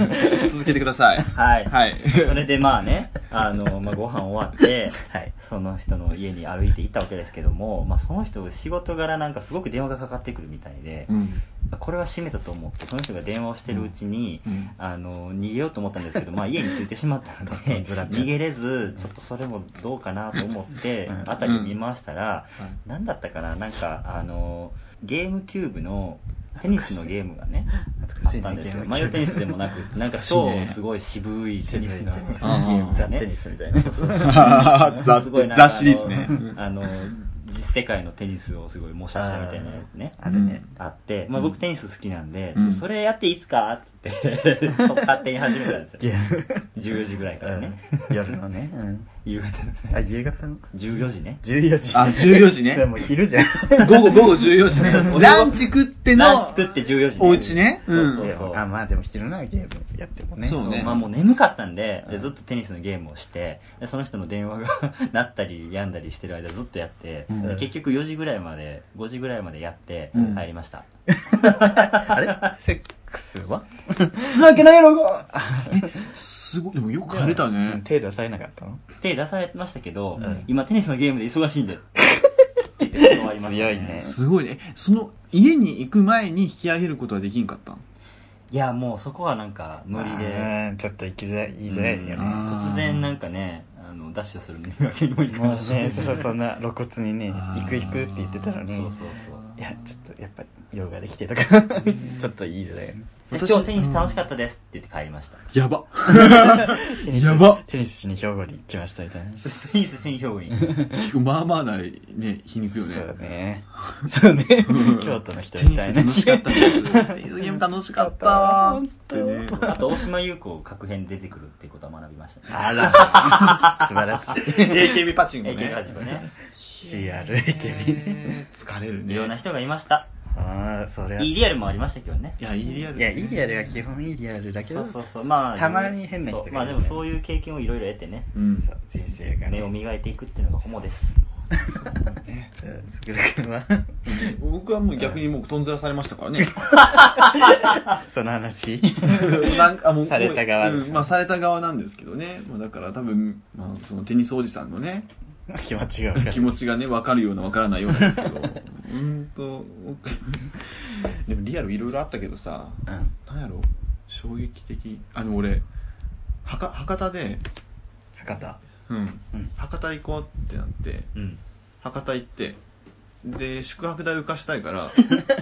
Speaker 1: 続けてください。
Speaker 3: はい、
Speaker 1: はい。
Speaker 3: それでまあねあの、まあ、ご飯終わって
Speaker 2: はい。
Speaker 3: その人の家に歩いて行ったわけですけども、まあ、その人仕事柄なんかすごく電話がかかってくるみたいで、
Speaker 1: うん。
Speaker 3: これは閉めたと思ってその人が電話をしてるうちに、
Speaker 1: うん。
Speaker 3: あの逃げようと思ったんですけど、まあ、家に着いてしまったので逃げれずちょっとそれもどうかなと思って
Speaker 2: うん。
Speaker 3: 辺りを見回したら、
Speaker 1: うん。
Speaker 3: 何だったかななんかあのゲームキューブのテニスのゲームがねあ
Speaker 2: 懐かしいね
Speaker 3: ったんですマリオテニスでもなく なんか超すごい渋いテニスのゲ
Speaker 2: 渋いテニス
Speaker 3: ームがね。
Speaker 2: ザ・テニスみたいな
Speaker 1: ザシリーズね。
Speaker 3: あのあの実世界のテニスをすごい模写したみたいなやつね。
Speaker 2: あるね。
Speaker 3: あって、まあ、僕テニス好きなんで、それやっていいっすかって勝手に始めたんですよ。
Speaker 2: ゲーム。
Speaker 3: 14時ぐらいからね、
Speaker 2: うん。夜のね。うん。
Speaker 3: 夕方の
Speaker 2: あ
Speaker 3: ね
Speaker 2: 夕方の
Speaker 3: ？14時ね。
Speaker 2: 14時。
Speaker 1: あ、14時
Speaker 2: それ
Speaker 1: ね。
Speaker 2: もう昼じゃん。
Speaker 1: 午後、午後14時ね。ランチ食っての
Speaker 3: ランチ食って14時、
Speaker 1: お家ね。
Speaker 3: そう
Speaker 1: うん
Speaker 3: そう。そう
Speaker 2: あまあでも昼ならゲームやってもね。
Speaker 1: そうね。
Speaker 3: まあもう眠かったんででずっとテニスのゲームをしてでその人の電話が 鳴ったり病んだりしてる間ずっとやって、結局4時ぐらいまで5時ぐらいまでやって
Speaker 1: うん。
Speaker 3: 帰りました、
Speaker 2: あれ？クスは？
Speaker 3: するわけないやろ。が
Speaker 1: すごい、でもよく晴れた
Speaker 2: うん
Speaker 1: ね。
Speaker 2: 手出されなかったの？
Speaker 3: 手出されましたけど、
Speaker 2: うん。
Speaker 3: 今テニスのゲームで忙しいんで。って言って断りました、
Speaker 2: 強いね。
Speaker 1: すごいね。その、家に行く前に引き上げることはできんかったん
Speaker 3: いやもうそこはなんか無理で。
Speaker 2: うんちょっと行きづらい言いづらいよね。
Speaker 1: うん。
Speaker 3: 突然なんかねダッシュするわけにもいか
Speaker 2: もう
Speaker 3: ないし。
Speaker 2: ねそうそんな露骨にね行く行くって言ってたのに。
Speaker 3: そうそうそう。
Speaker 2: いやちょっとやっぱり用ができてとか ちょっと言いづらいよね
Speaker 1: 私
Speaker 3: 今日テニス楽しかったですって言って帰りました。
Speaker 1: やば。
Speaker 2: テニス
Speaker 1: やば
Speaker 2: テニスしに兵庫に来ましたみたいな。
Speaker 3: テニス新兵庫に。
Speaker 1: まあまあな、ね、皮肉よね。
Speaker 2: そうね。そうね。京都の人
Speaker 1: テニス
Speaker 2: みたいな。
Speaker 1: 楽しかったです。テニスゲーム楽しかったーつってね。
Speaker 3: あと、大島優子確変出てくるっていうことは学びましたね。
Speaker 2: あら、素晴らしい。
Speaker 1: AKB パチンコ
Speaker 3: え、
Speaker 1: ね。
Speaker 3: 結構ね。
Speaker 2: CR、AKB ね。
Speaker 1: ね疲れるね。
Speaker 3: いろんな人がいました。
Speaker 2: ああ、それは。
Speaker 3: いいリアルもありましたけどね。
Speaker 1: いや、いいリアル。
Speaker 2: いや、いいリアルは基本いいリアルだけど、
Speaker 3: そうそうそう。まあ、
Speaker 2: たまに変な人がいる
Speaker 3: そうまあでもそういう経験をいろいろ得てね、
Speaker 1: うん。
Speaker 2: そう人生がね
Speaker 3: 目を磨いていくっていうのがホモです。
Speaker 1: ね
Speaker 2: すぐるくんは、
Speaker 1: 僕はもう逆にもうとんずらされましたからね。
Speaker 2: その話？
Speaker 1: なんかもう
Speaker 2: された側です
Speaker 1: うんまあされた側なんですけどね。まあだから多分、まあそのテニスおじさんのね、
Speaker 2: 気持ちがわかる。
Speaker 1: 気持ちがね、わかるようなわからないようなんですけど。うーんと、でもリアルいろいろあったけどさ、
Speaker 2: うん。
Speaker 1: なんやろ？衝撃的。あの俺、はか博多で、
Speaker 2: 博多？
Speaker 1: うん、
Speaker 2: うん。
Speaker 1: 博多行こうってなって、
Speaker 3: うん。
Speaker 1: 博多行って、で、宿泊代浮かしたいから、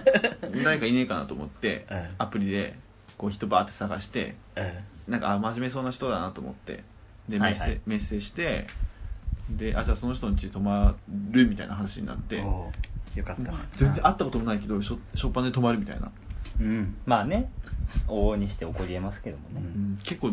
Speaker 1: 誰かいねえかなと思って、
Speaker 2: うん。
Speaker 1: アプリで、こう人バーって探して、
Speaker 2: うん。
Speaker 1: なんか、あ、真面目そうな人だなと思って、で、メッセ、メッセして、で、あ、じゃあその人の家泊まるみたいな話になって、
Speaker 2: おーよかったな。
Speaker 1: 全然会ったこともないけど、しょ、しょっぱなで泊まるみたいな。
Speaker 2: うん。
Speaker 3: まあね、往々にして起こり得ますけどもね。
Speaker 1: うん結構、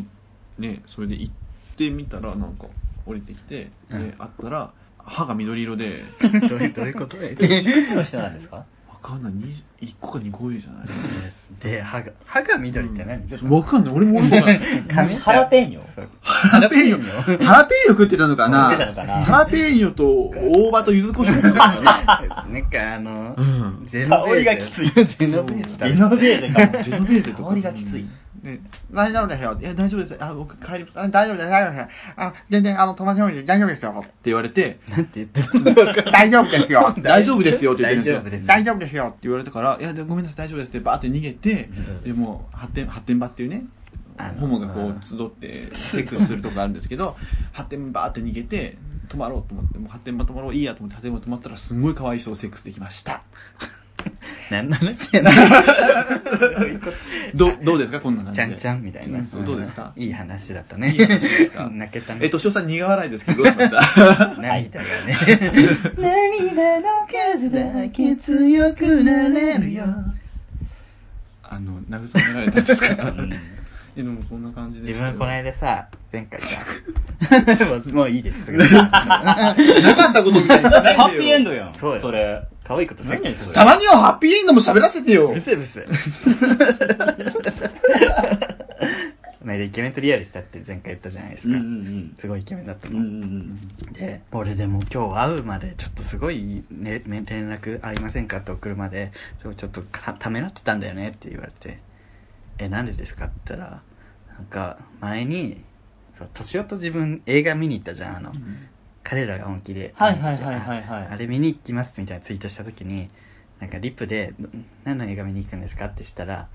Speaker 1: ね、それで行ってみたら、なんか、降りてきて、で、
Speaker 2: うん
Speaker 1: 会ったら、歯が緑色で、
Speaker 2: どういう、どういうこと
Speaker 3: いくつの人なんですか？
Speaker 1: わかんない、20 1個か2個上じゃない？
Speaker 2: で、歯が、歯が緑って何？ちょっと。
Speaker 1: わかんない、俺もわかんない。
Speaker 2: 髪？
Speaker 3: ハラペーニョ。
Speaker 2: そう。
Speaker 1: ハラペーニョ？ハラペーニョ？食ってたのかな？
Speaker 3: 食ってたのかな？
Speaker 1: ハラペーニョと大葉と柚子胡椒。食ってたのかな
Speaker 2: なんかあの
Speaker 1: う、ん。
Speaker 2: ジェノベーゼ。
Speaker 3: 香りがきつい。
Speaker 2: ジェノベーゼ。
Speaker 3: ジェノベーゼか。も。
Speaker 1: ジェノベーゼとか。
Speaker 3: 香りがきつい。
Speaker 1: ね、大丈夫ですよ。いや、大丈夫です。あ、僕帰ります。あ大丈夫です、大丈夫です。あ、全然、あの、友達の家で大丈夫ですよ。って言われて、
Speaker 2: なんて言ってたの？かわかんない
Speaker 1: 大丈夫ですよ。大丈夫ですよって言ってるんですよ。
Speaker 2: 大丈夫です
Speaker 1: 大丈夫ですよって言われたから、いや、でごめんなさい、大丈夫ですってバーって逃げて、で、もう、発展、発展場っていうね、ホモがこう集ってセックスするとこがあるんですけど、発展バーって逃げて、泊まろうと思って、もう発展場泊まろう、いいやと思って発展場泊まったら、すんごい可愛い人とセックスできました。
Speaker 2: 何の話やねん。
Speaker 1: ど、どうですか？こんな感じで。
Speaker 2: ちゃんちゃんみたいな。
Speaker 1: そうどうですか？
Speaker 2: いい話だったね。
Speaker 1: いい話ですか？
Speaker 2: 泣けたね。
Speaker 1: え、としおさん苦笑いですけど、どうしました？
Speaker 2: 涙がね。涙の数だけ強くなれるよ。
Speaker 1: あの、慰められたんですか？
Speaker 3: うん
Speaker 1: え、でもそんな感じで。
Speaker 2: 自分この間さ、前回さ、もうもういいです。すぐ
Speaker 1: なかったことみたいにしないでよ。
Speaker 3: ハッピーエンドやん。
Speaker 2: そうよ
Speaker 3: それ。
Speaker 2: 可愛いことセッ
Speaker 1: たまにはハッピーエンドも喋らせてよ
Speaker 2: ブ。スブス。この間イケメンとリアルしたって前回言ったじゃないです
Speaker 3: うんう
Speaker 2: か。
Speaker 3: ん
Speaker 2: すごいイケメンだった
Speaker 3: うん。う
Speaker 2: もん。
Speaker 3: んうん
Speaker 2: で、俺でも今日会うまでちょっとすごい、ね、ね連絡会いませんかって送るまで、すごいちょっとたためらってたんだよねって言われて、え、なんでですかって言ったら、なんか前に、そう、年男と自分映画見に行ったじゃん、あの、彼らが本気で。
Speaker 3: はいはいはいはいはい。
Speaker 2: あれ見に行きますみたいなツイートした時に、なんかリップで、ん何の映画見に行くんですかってしたら、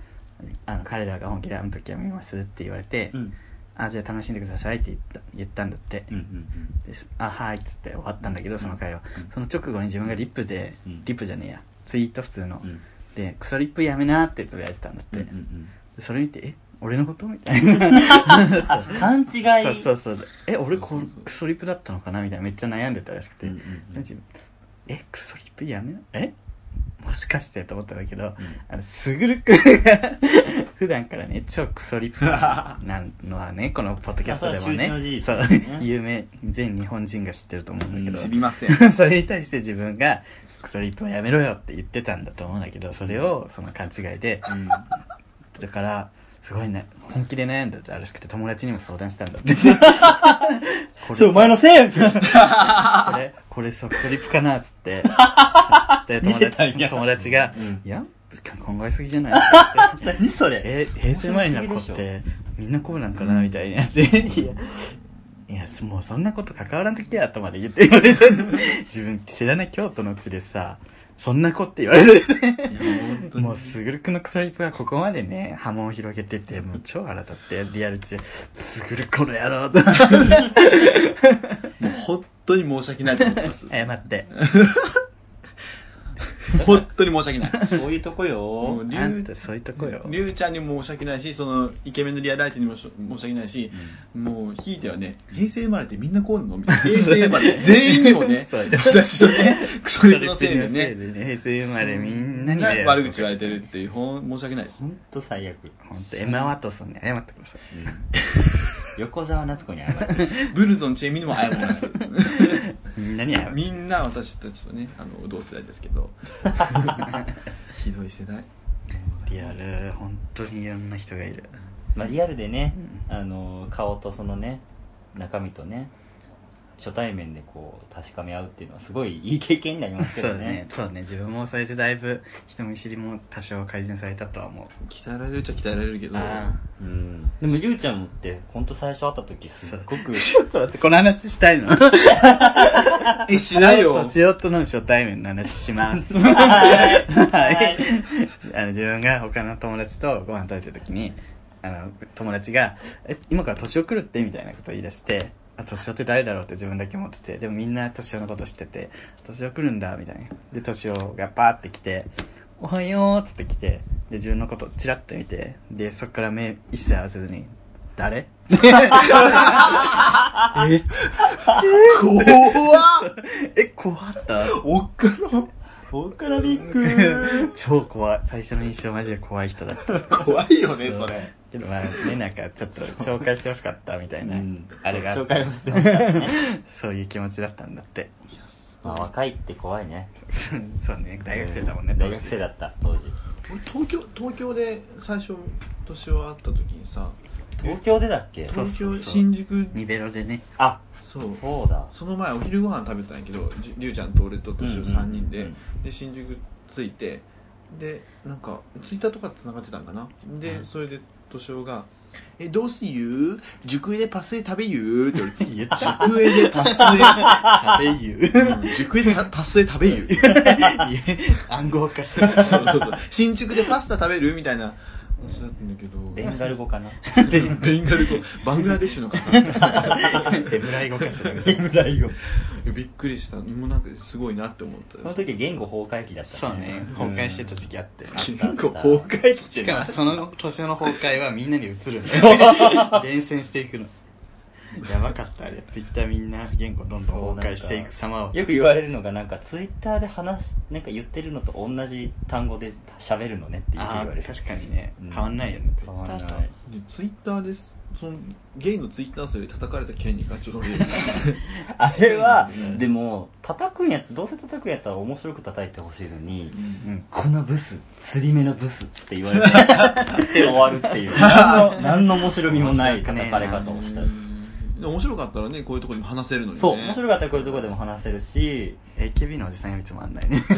Speaker 2: あの、彼らが本気であの時は見ますって言われて、
Speaker 3: うん。
Speaker 2: あ、じゃあ楽しんでくださいって言った言ったんだって。
Speaker 3: うんうん
Speaker 2: ですあはいっつって終わったんだけどその会話、
Speaker 3: うん。
Speaker 2: その直後に自分がリップで、
Speaker 3: うん。
Speaker 2: リップじゃねえや。ツイート普通の、
Speaker 3: うん。
Speaker 2: でクソリップやめなってつぶやいてたんだって、
Speaker 3: うんうん。
Speaker 2: でそれ見てえ？俺のことみたいな。
Speaker 3: あ、勘違い。
Speaker 2: そうそうそう。え俺こうクソリップだったのかな？みたいなめっちゃ悩んでたらしくて、
Speaker 3: うんうんうん。
Speaker 2: 自分えクソリップやめなえ？もしかして？と思ったんだけど、
Speaker 3: うん。
Speaker 2: あの、すぐるくんが、普段からね、超クソリップなのはね、このポッドキャストでもね
Speaker 3: あそれは周知の事、実
Speaker 2: そう有名、全日本人が知ってると思うんだけど、
Speaker 1: 知りません。
Speaker 2: それに対して自分が、クソリップをやめろよって言ってたんだと思うんだけど、それを、その勘違いで、
Speaker 3: うん。
Speaker 2: だから、すごいね、本気で悩んだらしくて、友達にも相談したんだって。こ れ
Speaker 3: そう、お前のせいや
Speaker 2: これ、これそう、クソリップかなっつって。で
Speaker 3: 見せたんや。
Speaker 2: 友達が、
Speaker 3: うん。
Speaker 2: いや、考えすぎじゃない？って
Speaker 3: 何それ。
Speaker 2: え、平成前の子って、みんなこうなんかなみたいにないや、もうそんなこと関わらんときやとまで言って言われて、自分知らない京都の地でさ、そんな子って言われて、もうすぐるくんのクソリップがここまでね、波紋を広げてて、もう超腹立って、リアル中、すぐるこの野郎と。
Speaker 1: もう本当に申し訳ないと思ってます。
Speaker 2: 謝って。
Speaker 1: 本当に申し訳ない。
Speaker 3: そういうとこ
Speaker 1: も
Speaker 3: よ
Speaker 1: う。りゅう
Speaker 2: あんたそういうとこよ。
Speaker 1: りゅうちゃんにも申し訳ないし、その、イケメンのリアル相手にもし申し訳ないし、もう、ひいてはね、平成生まれってみんなこうなのみたいな。平成生まれ全員にもね、
Speaker 2: そう
Speaker 1: 私のね、クソリプのせいで
Speaker 2: それ
Speaker 1: ね、
Speaker 2: で平成生まれみんなに
Speaker 1: 悪口言われてるっていう、ほん申し訳ないです。
Speaker 3: ほんと最悪。
Speaker 2: ほんと、エマ・ワトソンに謝ってください。
Speaker 3: 横澤夏子に謝る。
Speaker 1: ブルゾンチェミにも謝ります。
Speaker 2: みんなに謝る？
Speaker 1: みんな私たちとね、あの、同世代ですけど。ひどい世代。
Speaker 2: リアル、本当にいろんな人がいる。
Speaker 3: まあリアルでね、あの、顔とそのね、中身とね、初対面でこう、確かめ合うっていうのはすごいいい経験になりますけどね
Speaker 2: そうね。。そうね。自分もそれでだいぶ人見知りも多少改善されたとは思う。
Speaker 1: 鍛えられるっちゃ鍛えられるけど、
Speaker 2: あ
Speaker 3: うん。でも、りゅうちゃんって、ほんと最初会った時すっごく、
Speaker 2: ちょっと待って、この話したいの？
Speaker 1: え、しないよ。
Speaker 2: 年男との初対面の話します。はい。あの、自分が他の友達とご飯食べてる時に、あの、友達が、え、今から年を来るって？みたいなことを言い出して、あ、年をって誰だろうって自分だけ思ってて、でもみんな年をのこと知ってて、年を来るんだ、みたいな。で、年をがパーって来て、おはようっつって来て、で、自分のことチラッと見て、で、そっから目一切合わせずに、誰？え？
Speaker 1: 怖っ。
Speaker 2: え、怖った？
Speaker 1: おっかな
Speaker 3: からびっくり。
Speaker 2: 超怖い。最初の印象マジで怖い人だった。
Speaker 1: 怖いよね、
Speaker 2: そ
Speaker 1: れ。
Speaker 2: けどまあね、なんかちょっと紹介してほしかったみたいな、
Speaker 3: うん
Speaker 2: あれが
Speaker 3: 紹介をしてましたね。
Speaker 2: そういう気持ちだったんだって。
Speaker 3: まあ、若いって怖いね。
Speaker 2: そうね、大学生だもんね、
Speaker 3: 大学生だった、当時。
Speaker 1: 俺東京、東京で最初、年を会った時にさ、
Speaker 3: 東京でだっけ？
Speaker 1: 東京、新宿、
Speaker 2: ニベロでね。
Speaker 3: あ、
Speaker 1: そう。
Speaker 3: そうだ。
Speaker 1: その前お昼ご飯食べたんやけどりゅうちゃんと俺と年を3人で、
Speaker 3: うんうん
Speaker 1: で。新宿着いて。でなんかツイッターとか繋がってたんかな。で、それで年をが「えどうすゆ熟恵でパスエ食べゆ?」って言われて。
Speaker 2: 言っちゃ
Speaker 1: 熟恵でパスエ
Speaker 2: 食べゆ
Speaker 1: うん。熟恵でパスエ食べゆ
Speaker 2: 暗号化し
Speaker 1: そうそうそう。新宿でパスタ食べる？みたいな話だったん。だけど
Speaker 3: ベンガル語かな？
Speaker 1: ベンガル語。バングラデシュの方。
Speaker 2: ヘブライ語かしら。
Speaker 3: ベンガル語。
Speaker 1: びっくりした。もうなんかすごいなって思った
Speaker 3: その時言語崩壊期だった
Speaker 2: そうね、崩壊してた時期あって。
Speaker 1: 結構崩壊期
Speaker 2: しかもその年の崩壊はみんなに移るんだよ。伝染していくの。やばかった、あれ。ツイッターみんな言語どんどん崩壊していく様を。
Speaker 3: よく言われるのがなんかツイッターで話しなんか言ってるのと同じ単語で喋るのねってよく
Speaker 2: ああ、
Speaker 3: 言われる
Speaker 2: 確かにね
Speaker 3: うん。
Speaker 2: 変わんないよね、ツイ
Speaker 3: 変わんない
Speaker 2: ッターと。
Speaker 1: でツイッターですそのゲイのツイッター数で叩かれた件に関して俺
Speaker 3: あれは
Speaker 2: うん
Speaker 3: でも叩くんやどうせ叩くんやったら面白く叩いてほしいのに
Speaker 2: うん。
Speaker 3: このブス釣り目のブスって言われてで 終わるっていう 何の何の面白みもない叩かれ方をした
Speaker 1: で面白かったらねこういうところにも話せるのにね
Speaker 3: そう面白かったらこういうところでも話せるし
Speaker 2: AKB のおじさんよりつまんないね。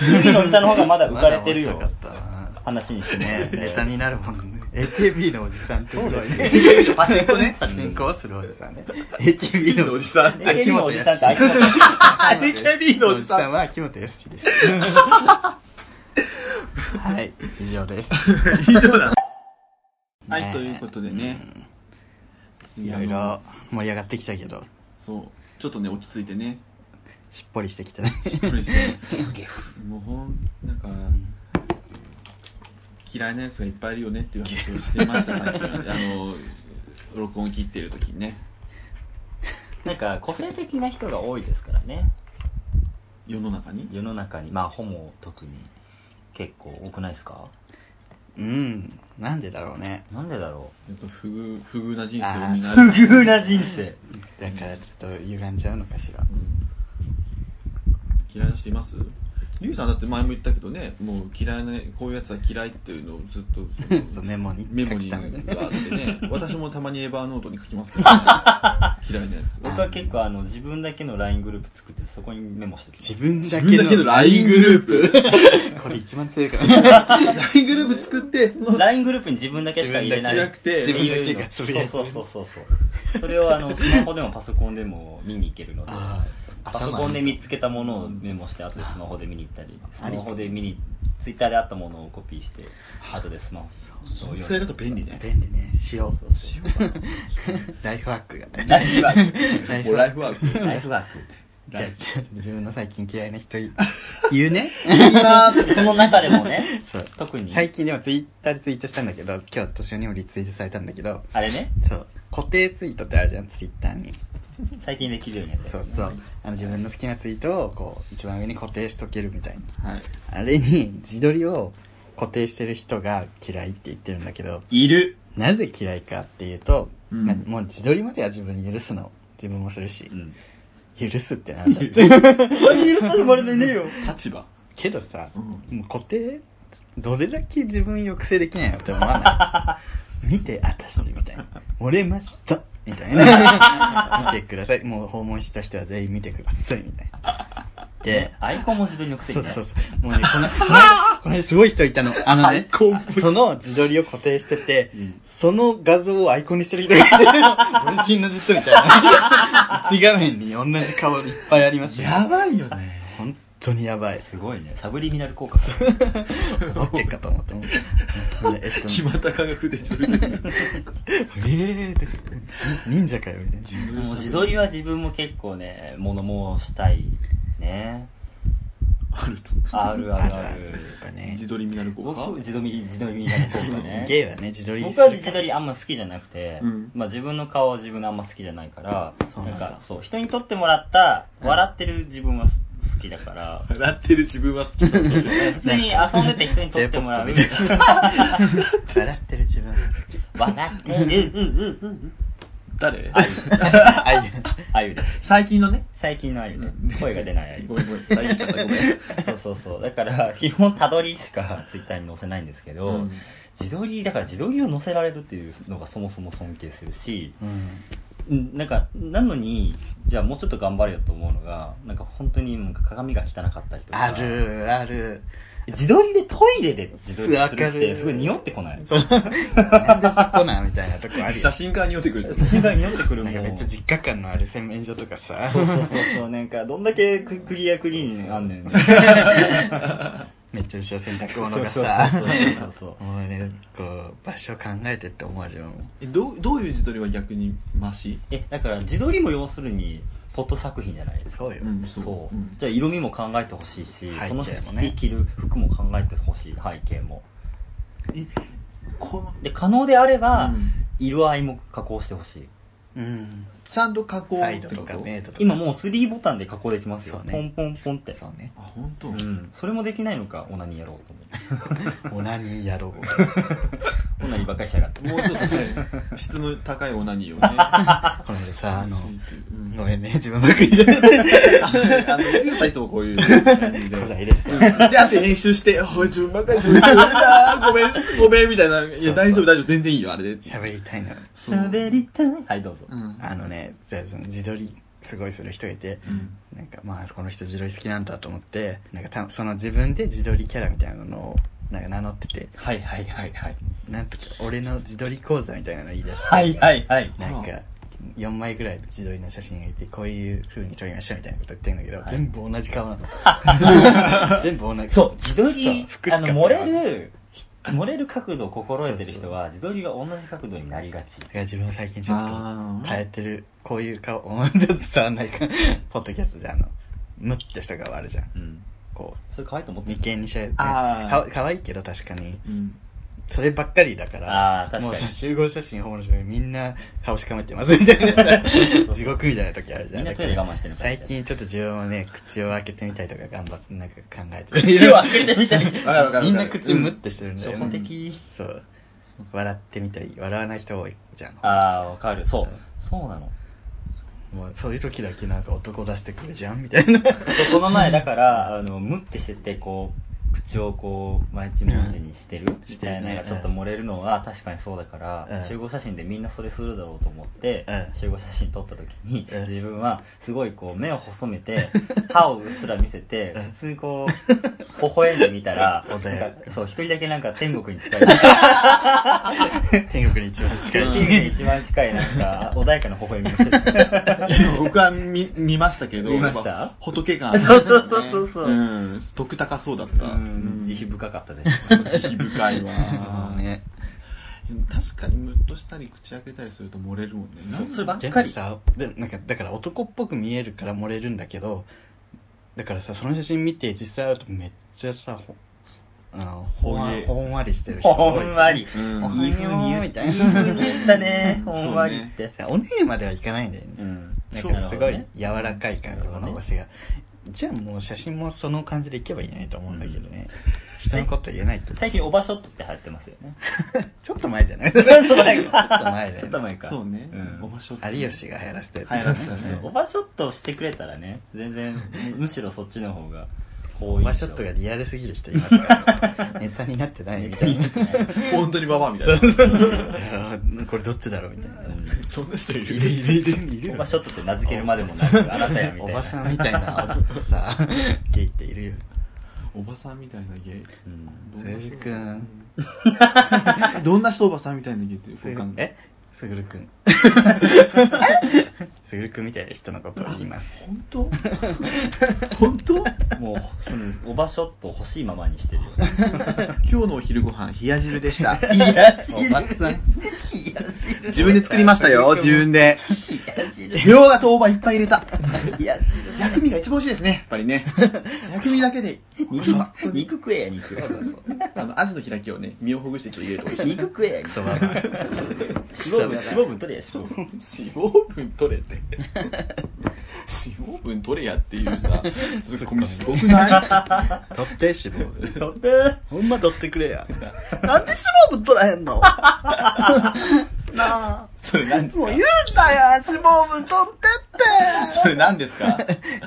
Speaker 3: 指のおじさんの方がまだ浮かれてるよ
Speaker 2: まだ面白かったな
Speaker 3: 話にして
Speaker 2: ね
Speaker 3: ね
Speaker 2: ネタになるもんね。AKB のおじさんってすごい
Speaker 3: そう
Speaker 2: ね。
Speaker 1: パチンコね
Speaker 2: パチンコをするおじさんね。AKB の
Speaker 1: おじさん
Speaker 3: AKB のおじさんって秋元
Speaker 1: AKB のおじさん
Speaker 2: は秋元康で す。はい、以上です。
Speaker 1: 以上だはい
Speaker 2: ね
Speaker 1: ということでね
Speaker 2: いろいろ盛り上がってきたけど、
Speaker 1: そう。ちょっとね落ち着いてね。
Speaker 2: しっぽりしてきたね。
Speaker 1: しっくりしてもうほんなんか嫌いなやつがいっぱいいるよねっていう話をしてました最近あの録音切ってる時にね。
Speaker 3: なんか個性的な人が多いですからね。
Speaker 1: 世の中に？
Speaker 3: 世の中に。まあホモ特に結構多くないですか？
Speaker 2: うん、なんでだろうね。
Speaker 3: なんでだろ
Speaker 1: ちょっと不遇不遇な人生をみんな
Speaker 3: う。不遇な人生。
Speaker 2: だからちょっと歪んじゃうのかしら。
Speaker 1: 嫌いな人います？リュウさんだって前も言ったけどねもう嫌いなこういうやつは嫌いっていうのをずっと そ
Speaker 2: う、メモに
Speaker 1: メモにが。あってね。私もたまにエバーノートに書きますけど、ね、嫌いなやつ。
Speaker 3: 僕は結構あの自分だけの LINE グループ作ってそこにメモしてき
Speaker 2: 自分
Speaker 1: 自
Speaker 2: だけの
Speaker 1: 分だけの LINE グループ。
Speaker 2: これ一番強いから。
Speaker 1: LINE グループ作ってその
Speaker 3: LINE グループに自分だけしか入れない。
Speaker 1: 自分だけじゃなくて
Speaker 2: 自分だけがつぶやいてる。
Speaker 3: そうそうそうそう。そうそれをあのスマホでもパソコンでも見に行けるので。
Speaker 2: あ
Speaker 3: パソコンで見つけたものをメモして後でスマホで見に行ったりスマホで見にツイッターであったものをコピーして後でスマホ
Speaker 1: その。使い方便利ね。
Speaker 2: 便利ね。しよう。
Speaker 1: しよう
Speaker 2: ライフワークが。
Speaker 3: ライフワーク。
Speaker 2: ライ
Speaker 1: フワーク。
Speaker 3: ライフワーク。
Speaker 2: じゃあ、じゃあ自分の最近嫌いな人い言うね。
Speaker 1: 言います。
Speaker 3: その中でもね、
Speaker 2: そう。
Speaker 3: 特に、
Speaker 2: 最近でもツイッターでツイートしたんだけど、今日年寄にもリツイートされたんだけど、
Speaker 3: あれね、
Speaker 2: そう。固定ツイートってあるじゃん、ツイッターに。
Speaker 3: 最近できるようになったやつね
Speaker 2: そうそう。あの自分の好きなツイートを、こう、一番上に固定しとけるみたいな。
Speaker 1: はい。
Speaker 2: あれに自撮りを固定してる人が嫌いって言ってるんだけど、
Speaker 3: いる。
Speaker 2: なぜ嫌いかっていうと、
Speaker 1: うん
Speaker 2: まあもう自撮りまでは自分に許すの。自分もするし
Speaker 3: う。ん。
Speaker 2: 許すってなんだ
Speaker 3: 何許されまれねえよ。
Speaker 1: 立場。
Speaker 2: けどさ、
Speaker 1: うん
Speaker 2: もう固定、どれだけ自分抑制できないのって思わない？見て、あたし、みたいな。漏れましたみたいな。見てください。もう訪問した人は全員見てください、みたいな。
Speaker 3: で
Speaker 2: で、、
Speaker 3: アイコン文字取りのくせにね。
Speaker 2: そうそうそう。もうね、この、この間、この間すごい人いたの。あのね、その自撮りを固定してて、
Speaker 3: うん
Speaker 2: その画像をアイコンにしてる人がいて、分身の術みたいな。一画面に同じ顔いっぱいあります、
Speaker 1: やばいよね。
Speaker 2: 本当にやばい。
Speaker 3: すごいね。サブリミナル効果。
Speaker 2: オッケーかと思って。もうえっと、
Speaker 1: 木俣科学でそれで。
Speaker 2: えーって、忍者かよ、みたいな。
Speaker 3: 自撮りは自分も結構ね、物申したい。ね。
Speaker 1: ある
Speaker 3: あるあるあ
Speaker 2: やっ
Speaker 3: る。
Speaker 2: ぱね
Speaker 1: 自、撮りになる効果？
Speaker 3: 僕、自撮り、自撮りミナル効果ね。
Speaker 2: ゲイはね、自撮り
Speaker 3: 僕は自撮りあんま好きじゃなくて、
Speaker 1: うん
Speaker 3: まあ自分の顔は自分のあんま好きじゃないから、
Speaker 2: そうなん
Speaker 3: か、そう、人に撮ってもらった、笑ってる自分はす好きだから、
Speaker 1: 笑ってる自分は好きだ。
Speaker 3: 普通に遊んでて人に撮ってもらう。
Speaker 2: 笑ってる自分が好き。
Speaker 3: 笑ってる、ううううう。
Speaker 1: 誰？
Speaker 3: あゆ。
Speaker 2: ああいう。
Speaker 3: あゆです。
Speaker 1: 最近のね？
Speaker 3: 最近のあゆね。声が出ないあゆ
Speaker 1: ご。めんごめん。最近ちゃったごめん。
Speaker 3: そうそうそう。だから、基本たどりしかツイッターに載せないんですけど、
Speaker 1: うん
Speaker 3: 自撮り、だから自撮りを載せられるっていうのがそもそも尊敬するし、なんか、なのに、じゃあもうちょっと頑張れよと思うのが、なんか本当になんか鏡が汚かったりとか。
Speaker 2: あ。る、ある。
Speaker 3: 自撮りでトイレで自撮りするって
Speaker 2: る
Speaker 3: すごい匂ってこない？
Speaker 2: そう。なんでそこなんみたいなとこあるよ
Speaker 1: 写。真家に寄ってくる。
Speaker 3: 写真が匂ってくるもん。
Speaker 2: なんかめっちゃ実家感のある洗面所とかさ。
Speaker 3: そうそうそうそう、なんかどんだけククリアクリーンあんねん。
Speaker 2: めっちゃ後ろ洗濯物が
Speaker 3: そう
Speaker 2: さ。
Speaker 3: そうそうそう。
Speaker 2: もうね、こう、場所考えてって思う自分も。
Speaker 1: え、どう、どういう自撮りは逆にマシ？
Speaker 3: え、だから自撮りも要するに、フォト作品じゃないですか。
Speaker 2: そうよ。
Speaker 1: ん
Speaker 3: そう、
Speaker 1: ん
Speaker 3: じゃあ色味も考えてほしいし、
Speaker 2: 背景
Speaker 3: その日着る服も考えてほしい、背景も。
Speaker 1: この、
Speaker 3: で、可能であれば、
Speaker 1: うん
Speaker 3: 色合いも加工してほしい。
Speaker 2: うん。
Speaker 1: ちゃんと加工
Speaker 2: サイドとかメイドとか。
Speaker 3: 今もう3ボタンで加工できますよ。
Speaker 2: ね
Speaker 3: ポンポンポンって。
Speaker 2: そうね。
Speaker 1: あ、本当？
Speaker 3: うん。それもできないのか、オナニーやろうと思って。
Speaker 2: オナニーやろう。
Speaker 3: オナニーばっかりしやがって。
Speaker 1: もうちょっとね、質の高いオナニーをね。
Speaker 2: この間さ、あの、
Speaker 1: うん
Speaker 2: ごめんね、自分ばっかりじゃない。
Speaker 1: あの、ゆうさんいつもこういう感じで。
Speaker 2: す。
Speaker 1: で、あと編集して、おい、自分ばっかり喋ってるなごめん、ごめん、みたいな。いや、大丈夫、大丈夫、全然いいよ、あれで。
Speaker 2: 喋りたいの。
Speaker 1: そう
Speaker 3: 喋りたい。はい、どうぞ。
Speaker 1: うん。
Speaker 2: あのね、じゃあその自撮りすごいする人がいて、
Speaker 1: うん。
Speaker 2: なんかまあこの人自撮り好きなんだと思って、なんかたその自分で自撮りキャラみたいなのをなんか名乗ってて、
Speaker 3: はいはいはいはい。
Speaker 2: なんとか俺の自撮り講座みたいなの言い出して、
Speaker 3: はいはいはい。
Speaker 2: なんか4枚ぐらい自撮りの写真がいて、こういう風に撮りましたみたいなこと言ってるんだけど、
Speaker 3: はい
Speaker 2: 全部同じ顔なの。全部同じ。
Speaker 3: そう、自撮りあの、
Speaker 2: か違う
Speaker 3: 漏れる、漏れる角度を心得てる人は、自撮りが同じ角度になりがち。
Speaker 2: だから自分最近ちょっと変えてる、こういう顔、ちょっと伝わんないか、ポッドキャストであの、ムってした顔あるじゃん。
Speaker 3: うん。
Speaker 2: こ
Speaker 3: それ可愛いと思っ
Speaker 2: う、
Speaker 3: て
Speaker 2: 眉間にしゃれて、
Speaker 1: あー
Speaker 2: かかわいいけど確かに、
Speaker 1: うん。
Speaker 2: そればっかりだから、
Speaker 3: あー確かに
Speaker 2: もうさ、集合写真、ホームの人みんな顔しかめてますみたいなさ、地獄みたいな時あるじゃん。
Speaker 3: みんなトイレ我慢してるの
Speaker 2: 最近ちょっと自分もね、口を開けてみたいとか頑張ってなんか考えてる。
Speaker 3: 口を開けてみたい
Speaker 1: わかるわかるわかる
Speaker 2: みんな口ムってしてるんだ
Speaker 3: 初
Speaker 2: よ、
Speaker 3: 歩的。
Speaker 2: そう。笑ってみたり、笑わない人多いじゃん。
Speaker 3: あー、わかる。そう。そうなの。
Speaker 2: もうそういう時だけなんか男出してくるじゃんみたいな。
Speaker 3: そうこの前だから、あの、ムってしてて、こう、口をこう、毎日文字にしてるみたいなのがちょっと漏れるのは確かにそうだから、
Speaker 2: うん
Speaker 3: 集合写真でみんなそれするだろうと思って、
Speaker 2: うん
Speaker 3: 集合写真撮った時に、
Speaker 2: うん
Speaker 3: 自分はすごいこう、目を細めて、歯をうっすら見せて、
Speaker 2: うん
Speaker 3: 普通にこう、微笑んでみたら、そう、一人だけなんか天国に近い。
Speaker 2: 天国に一番近い。
Speaker 3: 天国に一番近いなんか、穏やかな微笑みをしてる。
Speaker 1: いや僕は見、見ましたけど。
Speaker 3: 見ました？
Speaker 1: 仏感ある
Speaker 3: そうそうそうそうそう
Speaker 1: うん。徳高そうだった。
Speaker 3: うん、慈悲深かったで
Speaker 1: 慈悲深いわ。
Speaker 2: ね。
Speaker 1: 確かにムッとしたり口開けたりすると漏れるもんね。
Speaker 3: そうそればっ
Speaker 2: で
Speaker 3: かり
Speaker 2: もさ。でなんかだから男っぽく見えるから漏れるんだけどだからさその写真見て実際会うとめっちゃさほあのほんわ
Speaker 1: ほげ
Speaker 2: ほんわりしてる人
Speaker 3: ほんわり。
Speaker 1: うん。
Speaker 2: おはいよーみたい
Speaker 3: いい風
Speaker 2: な
Speaker 3: に言ったね。ほんわりって。
Speaker 2: おねえまではいかないんだよね、
Speaker 3: うん。
Speaker 2: なん
Speaker 1: そう
Speaker 2: かすごい柔らかい感じの物腰が、じゃあもう写真もその感じでいけばいいねと思うんだけどね、人のこと言えないと。
Speaker 3: 最近オバショットって流行ってますよね。
Speaker 2: ちょっと前じゃない？
Speaker 3: ちょっと前
Speaker 2: ちょっと前
Speaker 3: ちょっと前か。
Speaker 1: そうね。
Speaker 3: うん。
Speaker 1: おばしょ
Speaker 2: 有吉が流行らせてる
Speaker 1: 流行らせ
Speaker 3: オバショットをしてくれたらね全然むしろそっちの方が多い
Speaker 2: オバショットがリアルすぎる人いますから ネタになってないみたいな。
Speaker 1: 本当にババアみたいな。
Speaker 2: これどっちだろうみたいな。
Speaker 1: そんな人い
Speaker 2: いる？いるいる。いる
Speaker 3: オバショットって名付けるまでもなくあなたやみたいな。
Speaker 2: おばさんみたいな。さゲイっているよ。
Speaker 1: おばさんみたいなゲイ。
Speaker 3: うん。
Speaker 2: すぐるくん。
Speaker 1: どんな人おばさんみたいなゲイって
Speaker 2: え？すぐるくん すぐるくんみたいな人のことを言います。
Speaker 1: 本当？本当？
Speaker 3: もうそのオバショットを欲しいままにしてるよ。
Speaker 1: 今日のお昼ご飯冷や汁でした。
Speaker 3: いや
Speaker 2: おばさん。
Speaker 1: 自分で作りましたよ自分で。
Speaker 3: 冷や汁。
Speaker 1: みょうがと大葉いっぱい入れた。
Speaker 3: 冷や汁。
Speaker 1: 薬味が一番美味しいですねやっぱりね。薬味だけで。
Speaker 3: 肉肉食えや肉
Speaker 1: あのアジの開きをね身をほぐしてちょっと入れると美味しい。
Speaker 3: 肉食えや
Speaker 2: クソババ
Speaker 3: 脂肪分取れや脂肪分
Speaker 1: 脂肪分取れって脂肪分取れやっていうさ ツッコミすごくない？
Speaker 2: 取って脂肪分
Speaker 3: 取って。
Speaker 2: ほんま取ってくれや。
Speaker 3: なんで脂肪分取らへんの？なあ。
Speaker 1: それ何ですか？
Speaker 3: もう言うなや脂肪分取ってって。
Speaker 1: それ何ですか？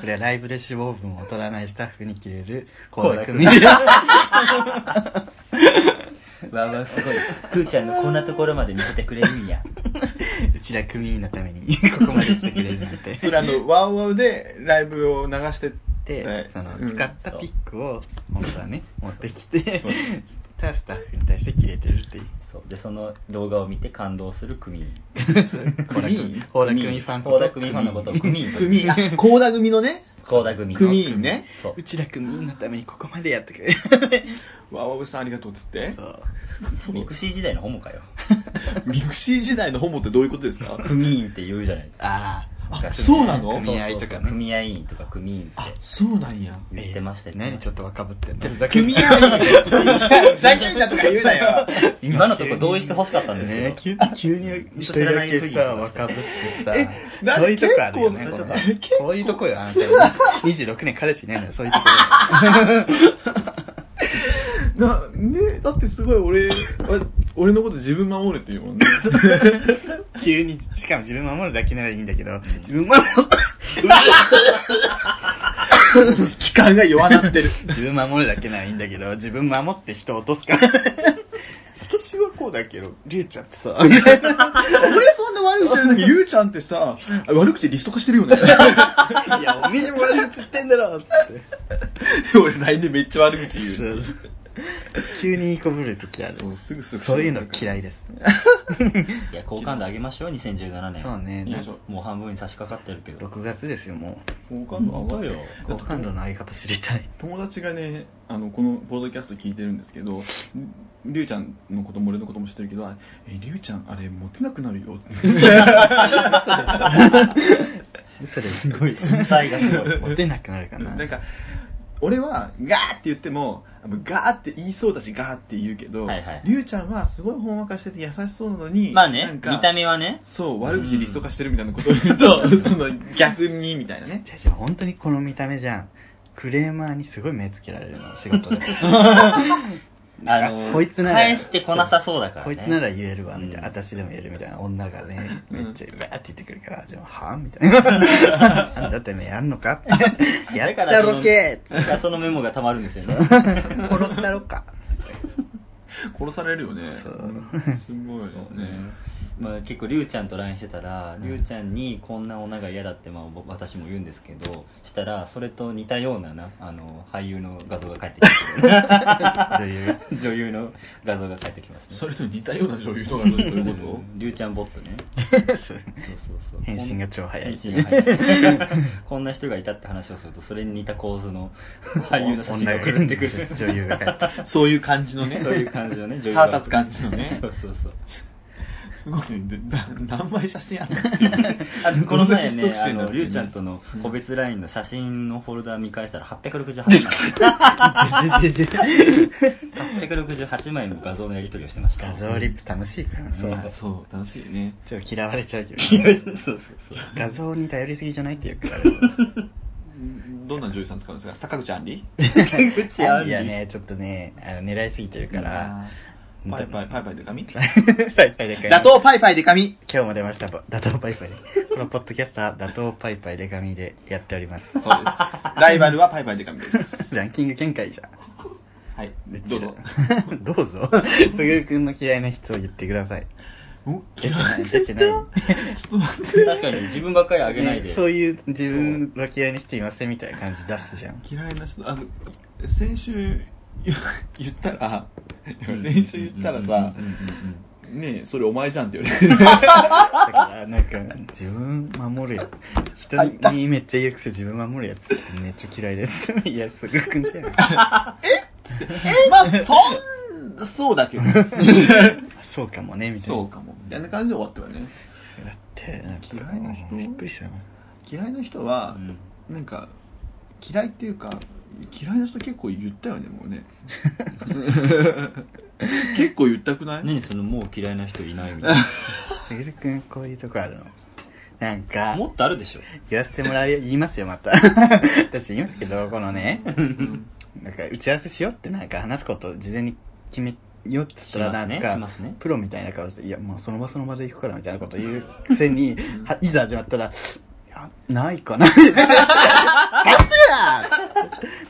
Speaker 2: これはライブで脂肪分を取らないスタッフに切れる
Speaker 3: 倖田來
Speaker 2: 倖田來未
Speaker 3: わわすごい。くーちゃんのこんなところまで見せてくれるんや。
Speaker 2: 内田組のために ここまでしてくれるなんて。
Speaker 1: それあのワウワウでライブを流して
Speaker 2: でその
Speaker 1: うん
Speaker 2: 使ったピックを本当はね持ってきて
Speaker 1: そう。
Speaker 2: たスタッフに対して切れてるっていう。
Speaker 3: そう。でその動画を見て感動するクミン
Speaker 2: 倖田組ファン
Speaker 3: 倖田組ファンのことをクミンと
Speaker 1: 組あ高田組のね？
Speaker 3: 倖田組の。
Speaker 1: 組員ね。
Speaker 3: そう。
Speaker 2: うちら組のためにここまでやってくれ。る
Speaker 1: ワウワウさんありがとうっつって。
Speaker 2: そう。
Speaker 3: ミクシー時代のホモかよ。
Speaker 1: ミクシー時代のホモってどういうことですか？
Speaker 3: 組員って言うじゃないですか。
Speaker 2: あ
Speaker 1: あそうなの？
Speaker 2: 組合とか
Speaker 3: 組合員とか組員って。
Speaker 1: あそうなんや。
Speaker 2: あ
Speaker 3: 言ってましたよ
Speaker 2: 何ちょっと若ぶってんの。
Speaker 1: 組合ふざけんなとか言うなよ。
Speaker 3: 今のとこ同意してほしかったんですけど、
Speaker 2: ね急急に一
Speaker 3: 知らない
Speaker 2: 人だけさ若ぶってさ。
Speaker 1: だ
Speaker 2: そういうとこあるよね。
Speaker 1: 結構
Speaker 2: この
Speaker 1: 結構。
Speaker 2: こういうとこよ。あなた26年彼氏いないのよ。そういうとこ
Speaker 1: な、ねだってすごい俺、あ俺のこと自分守るって言うもんね。
Speaker 2: 急にしかも自分守るだけならいいんだけど自分守る
Speaker 1: 期間が弱なってる。
Speaker 2: 自分守るだけならいいんだけど自分守って人落とすから私はこうだけどりゅうちゃんってさ
Speaker 1: 俺そんな悪口してるのに、りゅうちゃんってさ、悪口リスト化してるよね。
Speaker 2: いやおめえも悪口言ってんだろって
Speaker 1: 俺来年めっちゃ悪口言。
Speaker 2: う 急にこぶるときある。
Speaker 1: そう、すぐすぐ。
Speaker 2: そういうの嫌いです。
Speaker 3: いや好感度上げましょう2017年
Speaker 2: そうね
Speaker 1: よいしょ
Speaker 3: もう半分に差し掛かってるけど。
Speaker 2: 6月ですよもう。
Speaker 1: 好感度上がるよ。
Speaker 2: 好感度の上げ方知りたい。
Speaker 1: 友達がね、あの、このポッドキャスト聞いてるんですけど、りゅうちゃんのことも俺のことも知ってるけど、あえ、りゅうちゃん、あれ、モテなくなるよ。って。
Speaker 2: それ
Speaker 3: すごい。心配がすごい。
Speaker 2: モテなくなるかな。
Speaker 1: なんか、俺は、ガーって言っても、ガーって言いそうだし、ガーって言うけど、
Speaker 3: はいはい。
Speaker 1: りゅうちゃんはすごいほんわかしてて優しそうなのに、
Speaker 3: まあね
Speaker 1: なんか
Speaker 3: 見た目はね。
Speaker 1: そう、悪口リスト化してるみたいなことを言うと、その逆にみたいなね。
Speaker 2: じゃあじゃあ本当にこの見た目じゃん。クレーマーにすごい目つけられるの仕事で
Speaker 3: あの
Speaker 2: こいつなら
Speaker 3: 返してこなさそうだからね。
Speaker 2: こいつなら言えるわみたいな、
Speaker 3: うん。
Speaker 2: 私でも言えるみたいな。女がね
Speaker 1: うん。
Speaker 2: めっちゃうわーって言ってくるからじゃあはぁみたいな。なんだってめえやんのか？っ てやったろけ
Speaker 3: だからそのメモがたまるんですよね。
Speaker 2: 殺したろか。
Speaker 1: 殺されるよね。
Speaker 2: そう。
Speaker 1: すごいよね。
Speaker 3: まあ、結構りゅうちゃんと LINE してたらりゅうちゃんにこんな女が嫌だって、まあ、僕私も言うんですけどしたらそれと似たようななあの俳優の画像が返ってきて
Speaker 2: 女優。
Speaker 3: 女優の画像が返ってきますね。
Speaker 1: それと似たような女優とかどういうこ
Speaker 3: うん。りゅうちゃんボットね。
Speaker 2: そう。
Speaker 3: そうそう
Speaker 2: 返信が超早い。
Speaker 3: 返信が早い。こんな人がいたって話をするとそれに似た構図の 俳優の写真が送ってくる。
Speaker 2: 女優が
Speaker 1: そういう感じのね。
Speaker 3: そういう感じのね女優
Speaker 1: 腹立つ感じのね。
Speaker 3: そうそうそう
Speaker 1: すごいね。で な何枚写真あるのっていう。
Speaker 3: あのこの前
Speaker 1: どんだけストッ
Speaker 3: ねあ
Speaker 1: クしてんだっ
Speaker 3: りゅうちゃんとの個別 LINE の写真のフォルダ見返したら868枚
Speaker 2: ジュジュジュ
Speaker 3: 868枚の画像のやり取りをしてました。
Speaker 2: 画像リップ楽しいからね
Speaker 1: そう楽しいね。
Speaker 2: ちょっと嫌われちゃうけど
Speaker 3: そうそうそう
Speaker 2: 画像に頼りすぎじゃないっていうか
Speaker 1: どんな女優さん使うんですか？坂口杏里
Speaker 3: 口ある
Speaker 2: いやねちょっとねあの狙いすぎてるから
Speaker 1: パイパイパイパイで髪？
Speaker 2: パイパイでかい
Speaker 1: 打倒パイパイで髪。
Speaker 2: 今日も出ました。打倒パイパイで。このポッドキャストは打倒パイパイで髪でやっております。
Speaker 1: そうです。ライバルはパイパイで髪です。
Speaker 2: ランキング見解じゃん。
Speaker 1: はい。どうぞ。
Speaker 2: どうぞ。すぐるくんの嫌いな人を言ってください。
Speaker 1: お
Speaker 2: 出てない出てない。
Speaker 1: ちょっと待って。
Speaker 3: 確かに自分ばっかりあげないで、
Speaker 2: ねそういう自分は嫌いな人いませんみたいな感じ出すじゃん。
Speaker 1: 嫌いな人あの先週言言ったら先週言ったらさねえそれお前じゃんって言われて
Speaker 2: だからなんか自分守るや人にめっちゃ言うくせ自分守るやつってめっちゃ嫌いですいやすぐるくんじゃん。
Speaker 1: まあそんそうだけど
Speaker 2: そうかもねみたいな。
Speaker 1: そうかも。みたいな感じで終わったわね。
Speaker 2: だって
Speaker 1: 嫌いな人？
Speaker 2: びっくりしたな
Speaker 1: 嫌いな人はなんか嫌いっていうか嫌いな人結構言ったよねもうね。結構言ったくない？
Speaker 3: 何そのもう嫌いな人いないみたいな。
Speaker 2: すぐるくんこういうとこあるの。なんか
Speaker 3: もっとあるでしょ。
Speaker 2: 言わせてもらうよ言いますよまた。私言いますけどこのね。なんか打ち合わせしようってなんか話すこと事前に決めようって言ったらなんか、
Speaker 3: しますね。
Speaker 2: プロみたいな顔して、いや、もうその場その場で行くからみたいなこと言うくせに、はいざ始まったら、ないかな。ガスや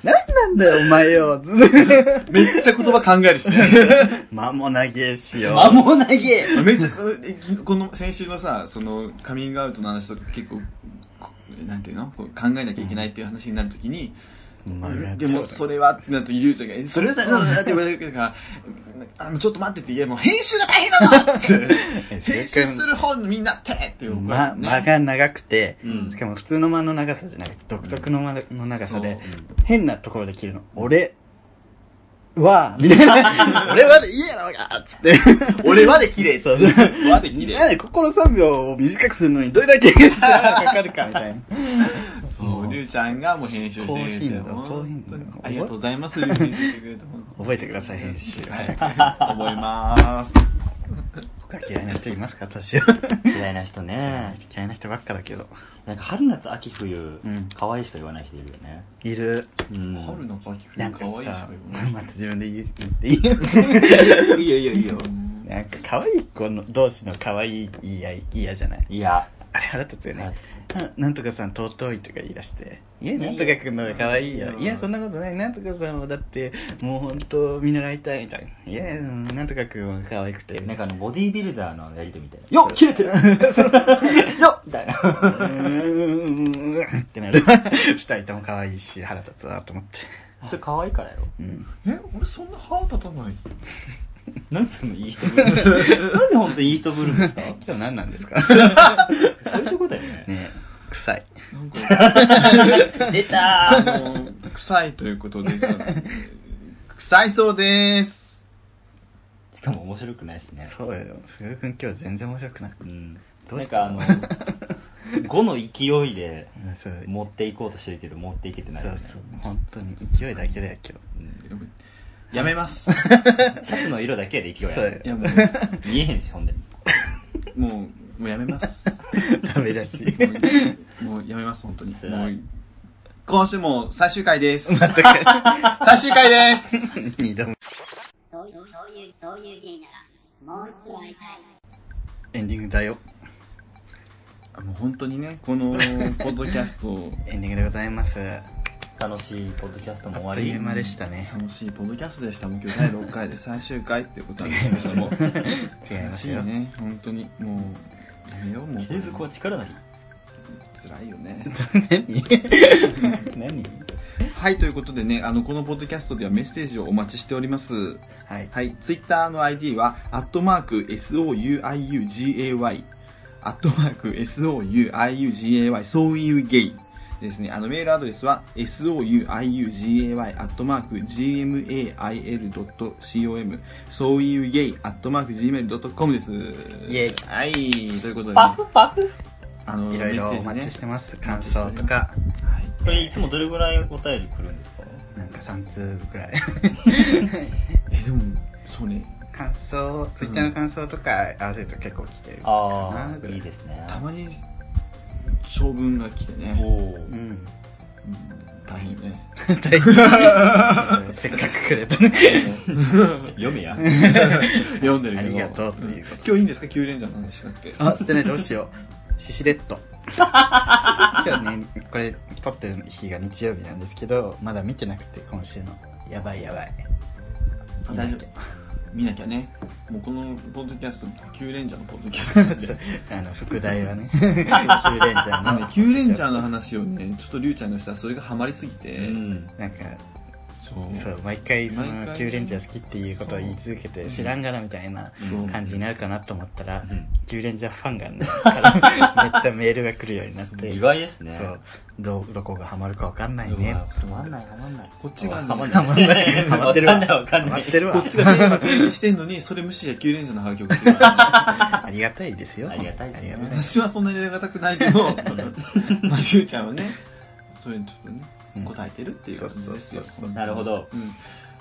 Speaker 2: 何なんだよ、お前よ。
Speaker 1: めっちゃ言葉考えるしね
Speaker 2: 間もなげしよ。
Speaker 3: 間もなげ
Speaker 1: めっちゃこの先週のさそのカミングアウトの話とか結構こなんていうの？こう考えなきゃいけないっていう話になるときに、
Speaker 2: まあ
Speaker 1: でもそれはってなるとゆうちゃんがえ「それはさなん。だ?」って言われるから「あのちょっと待って」って「いやもう編集が大変なの!」って。編集する方のみんなってって言う
Speaker 2: ま、間が長くて、
Speaker 3: うん。
Speaker 2: しかも普通の間の長さじゃなくて、独特の間の長さで、
Speaker 1: そう。
Speaker 2: 変なところで切るの。俺は、みたいな。俺はでいいやろがつって。
Speaker 1: 俺はで綺麗
Speaker 2: そうそう。
Speaker 1: 和で綺麗
Speaker 2: なんでここの3秒を短くするのにどれだけかかるかみたいな。
Speaker 1: そうりゅうちゃんがもう編集してくれて
Speaker 2: 高頻度
Speaker 1: 本
Speaker 2: 高頻度
Speaker 1: 当にありがとうございます編集してくれ
Speaker 2: 覚えてください、編集。はい。
Speaker 1: 覚えます
Speaker 2: 他嫌いな人いますか？私は。
Speaker 3: 嫌いな人ね。
Speaker 2: 嫌いな人ばっかだけど。
Speaker 3: なんか春夏秋冬
Speaker 2: うん。
Speaker 3: 可愛いしか言わない人いるよね。
Speaker 2: いる。
Speaker 3: うん。
Speaker 1: 春の秋冬
Speaker 2: なんか
Speaker 1: 可愛いしか
Speaker 2: さ
Speaker 1: 言わない、
Speaker 2: また自分で言っていい？
Speaker 3: いいよいいよいいよ。
Speaker 2: なんか可愛い子の同士の可愛い言い合い嫌じゃない？
Speaker 3: いや
Speaker 2: あれ腹立つよね
Speaker 3: 腹。
Speaker 2: ななんとかさん尊いとか言い出して。いや、なんとかくんの方が可愛いよ。いや、そんなことない。なんとかさんはだって、もう本当見習いたいみたいな。いや、うんなんとかくんは可愛くて。
Speaker 3: なんかあのボディービルダーのやりとりみたいなよっ切れてる よっみたいな
Speaker 2: うーんってなる。二人とも可愛いし、腹立つなと思って。
Speaker 3: それ可愛いからよ
Speaker 2: うん。
Speaker 1: え俺そんな腹立たない
Speaker 3: なんでそのいい人ぶるんですかなんで本当にいい人ぶるんですか？
Speaker 2: 今日何なんですか？
Speaker 3: そういうとこだよね。
Speaker 2: ねえ、臭い。
Speaker 3: 出た
Speaker 1: あの臭いということで。臭いそうです。
Speaker 3: ーしかも面白くないしね。
Speaker 2: そうよ。すぐるくん今日全然面白くなくて。
Speaker 3: うん。
Speaker 2: どうした？
Speaker 3: なんかあの5の勢いで
Speaker 2: うんそう。
Speaker 3: 持っていこうとしてるけど持っていけてないよね。
Speaker 2: そうそう。本当に。勢いだけだよ、今
Speaker 3: うん
Speaker 1: やめます。
Speaker 3: シャツの色だけで勢いある
Speaker 1: いやも
Speaker 3: 見えへんしほんで。
Speaker 1: うもうもうやめます。
Speaker 2: 日。ダメだし。
Speaker 1: もうやめます本当に。もう今週も最終回です。最終回です。
Speaker 2: 二度も
Speaker 4: そういう、そういう、そういう芸なら、もう一度会いたい。
Speaker 2: エンディングだよ。
Speaker 1: もう本当にねこのポッドキャスト
Speaker 2: エンディングでございます。
Speaker 3: 楽しいポッドキャストも終
Speaker 2: あ
Speaker 3: わり
Speaker 2: っという間でしたね。
Speaker 1: 楽しいポッドキャストでした。もう今日第6回で 最終回ってことなんですけども。
Speaker 2: 違いま
Speaker 1: 楽
Speaker 2: すよ。
Speaker 1: しいね。本当に。もう、やめよう、もう。
Speaker 3: 継続は力なり
Speaker 1: 辛いよね。
Speaker 2: 何？何？
Speaker 1: はい、ということでね、あの、このポッドキャストではメッセージをお待ちしております。
Speaker 2: はい。
Speaker 1: はい、ツイッターの ID は、アットマーク、souiugay、アットマーク、souiugay、そういうゲイですね。あの、メールアドレスは、souiugay、アットマーク、gmail.com、そういうゲイ、アットマーク、gmail.com です。イ
Speaker 2: ェイ
Speaker 1: はい、ということでね、
Speaker 3: パフパフ
Speaker 1: あの、
Speaker 2: いろいろお待ちしてます。感想とか、
Speaker 1: はい。
Speaker 3: これいつもどれぐらいお便り来るんですか？
Speaker 2: なんか3通くらい。
Speaker 1: え、でも、そうね、
Speaker 2: 感想、ツイッターの感想とか合わせると結構来てる。
Speaker 3: ああ
Speaker 2: かなぐら
Speaker 3: いいですね
Speaker 1: たまに、長文が来てね、
Speaker 2: うん。
Speaker 1: うん大変よね。
Speaker 2: 大変 せっかくくれたね。
Speaker 3: 読めや
Speaker 1: 読んでるけど。
Speaker 2: ありがとうということ
Speaker 1: 今日いいんですか ?9 レンジャーの話しなくて。
Speaker 2: あ、捨てないどうしよう。シシレット。今日ね、これ撮ってる日が日曜日なんですけど、まだ見てなくて、今週の。やばいやばい。
Speaker 1: あ大丈夫。見なきゃね。もうこのポッドキャスト、9レンジャーのポッドキャストなんで。
Speaker 2: あの、副題はね、キューレンジャー
Speaker 1: あのね
Speaker 2: の。
Speaker 1: 9レンジャーの話をね、ちょっとリュウちゃんがしたらそれがハマりすぎて、
Speaker 3: うん
Speaker 2: なんか、
Speaker 1: そう。
Speaker 2: そう、毎回そのキューレンジャー好きっていうことを言い続けて、知らんがなみたいな感じになるかなと思ったら
Speaker 3: うん、
Speaker 2: キューレンジャーファンがね、めっちゃメールが来るようになって、
Speaker 3: 意外ですね。
Speaker 2: そう、ど、どこがハマるかわかんないうね
Speaker 3: わ。はまんないはまんない。
Speaker 1: こっちがね
Speaker 3: はまん
Speaker 2: ハマんない。ハマってるわ。ハマってるわ。
Speaker 1: こっちがテーマ提示してんのに、それ無視で9レンジャーのハガキ送って
Speaker 2: ありがたいですよ。
Speaker 3: ありがたいですね。
Speaker 1: 私はそんなにありがたくないけど、まあ、リュウちゃんはね、それにちょっとね、
Speaker 2: うん
Speaker 1: 答えてるっていう感じですよ。
Speaker 3: なるほど。
Speaker 1: うん。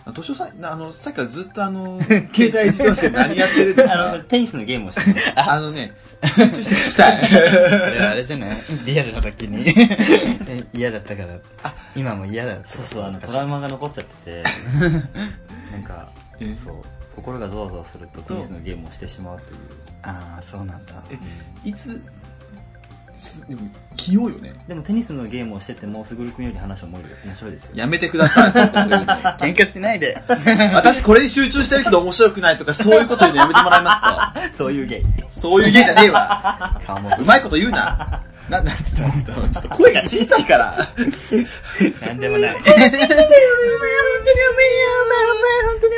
Speaker 1: あ図書さん、あの、さっきからずっとあの、携帯いじってますけど何やってるんです
Speaker 3: あの
Speaker 1: か
Speaker 3: テニスのゲームをして
Speaker 1: あのね、集中してください。
Speaker 2: これあれじゃない？リアルな時に。え嫌だったから。今も嫌だ。
Speaker 3: そうそうあのトラウマが残っちゃってて。なんか
Speaker 1: え？
Speaker 3: そう。心がゾワゾワするとテニスのゲームをしてしまうという。
Speaker 2: ああ、そうなんだ。
Speaker 1: えいつ、すでも、器用よね。
Speaker 3: でもテニスのゲームをしててもすぐるくんより話を思える面白いですよ
Speaker 1: やめてください、
Speaker 2: 喧嘩しないで。
Speaker 1: 私これに集中してるけど面白くないとか、そういうこと言うのやめてもらえますか？
Speaker 3: そういうゲイ
Speaker 1: そういう芸じゃねえわ。うまいこと言うな。な、なんつったんですかちょっと声が小さいから。
Speaker 2: なんでもない。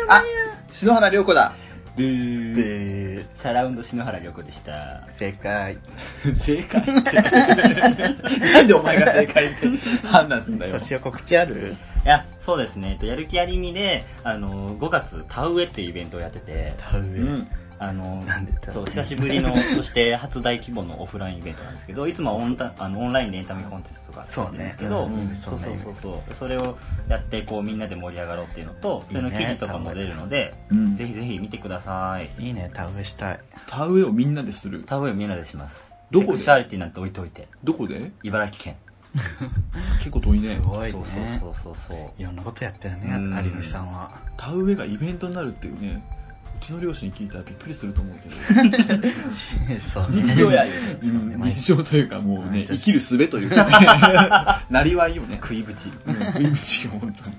Speaker 1: あ、篠原涼子だ。
Speaker 3: ブー
Speaker 2: で、
Speaker 3: サラウンド篠原涼子でした
Speaker 2: 正解。
Speaker 1: 正解って。なんでお前が正解って 判断するんだよ。
Speaker 2: 私は告知ある？
Speaker 3: いやそうですねえっとやる気ありみであの5月田植えっていうイベントをやってて
Speaker 2: 田植え。
Speaker 1: うん。
Speaker 3: あのそう久しぶりのそして初大規模のオフラインイベントなんですけどいつもはオンタあのオンラインでエンタメコンテンツとかやってるんですけど
Speaker 2: そうね。うん
Speaker 3: そうそう
Speaker 2: そ
Speaker 3: うそうそれをやってこうみんなで盛り上がろうっていうのとそれの記事とかも出るので
Speaker 1: うん。
Speaker 3: ぜひぜひ見てください。
Speaker 2: いいね、田植えしたい。
Speaker 1: 田植えをみんなでする？
Speaker 3: 田植えをみんなでします。
Speaker 1: どこで？
Speaker 3: セクシャリティなんて置いといて。
Speaker 1: どこで？
Speaker 3: 茨城県。
Speaker 1: 結構遠いね。
Speaker 2: す。ごい
Speaker 3: そう
Speaker 2: ね。
Speaker 3: そうそうそうそう。
Speaker 2: いろんなことやってるね、
Speaker 3: うん。
Speaker 2: 有美さんは。
Speaker 1: 田植えがイベントになるっていうね、うちの両親に聞いたらびっくりすると思うけど。
Speaker 2: そうね
Speaker 3: 日常やよ
Speaker 1: うん日常というかもうね、生きる術というかね、なりわいよね。
Speaker 3: 食いぶち
Speaker 1: うん食いぶちよ、本当に。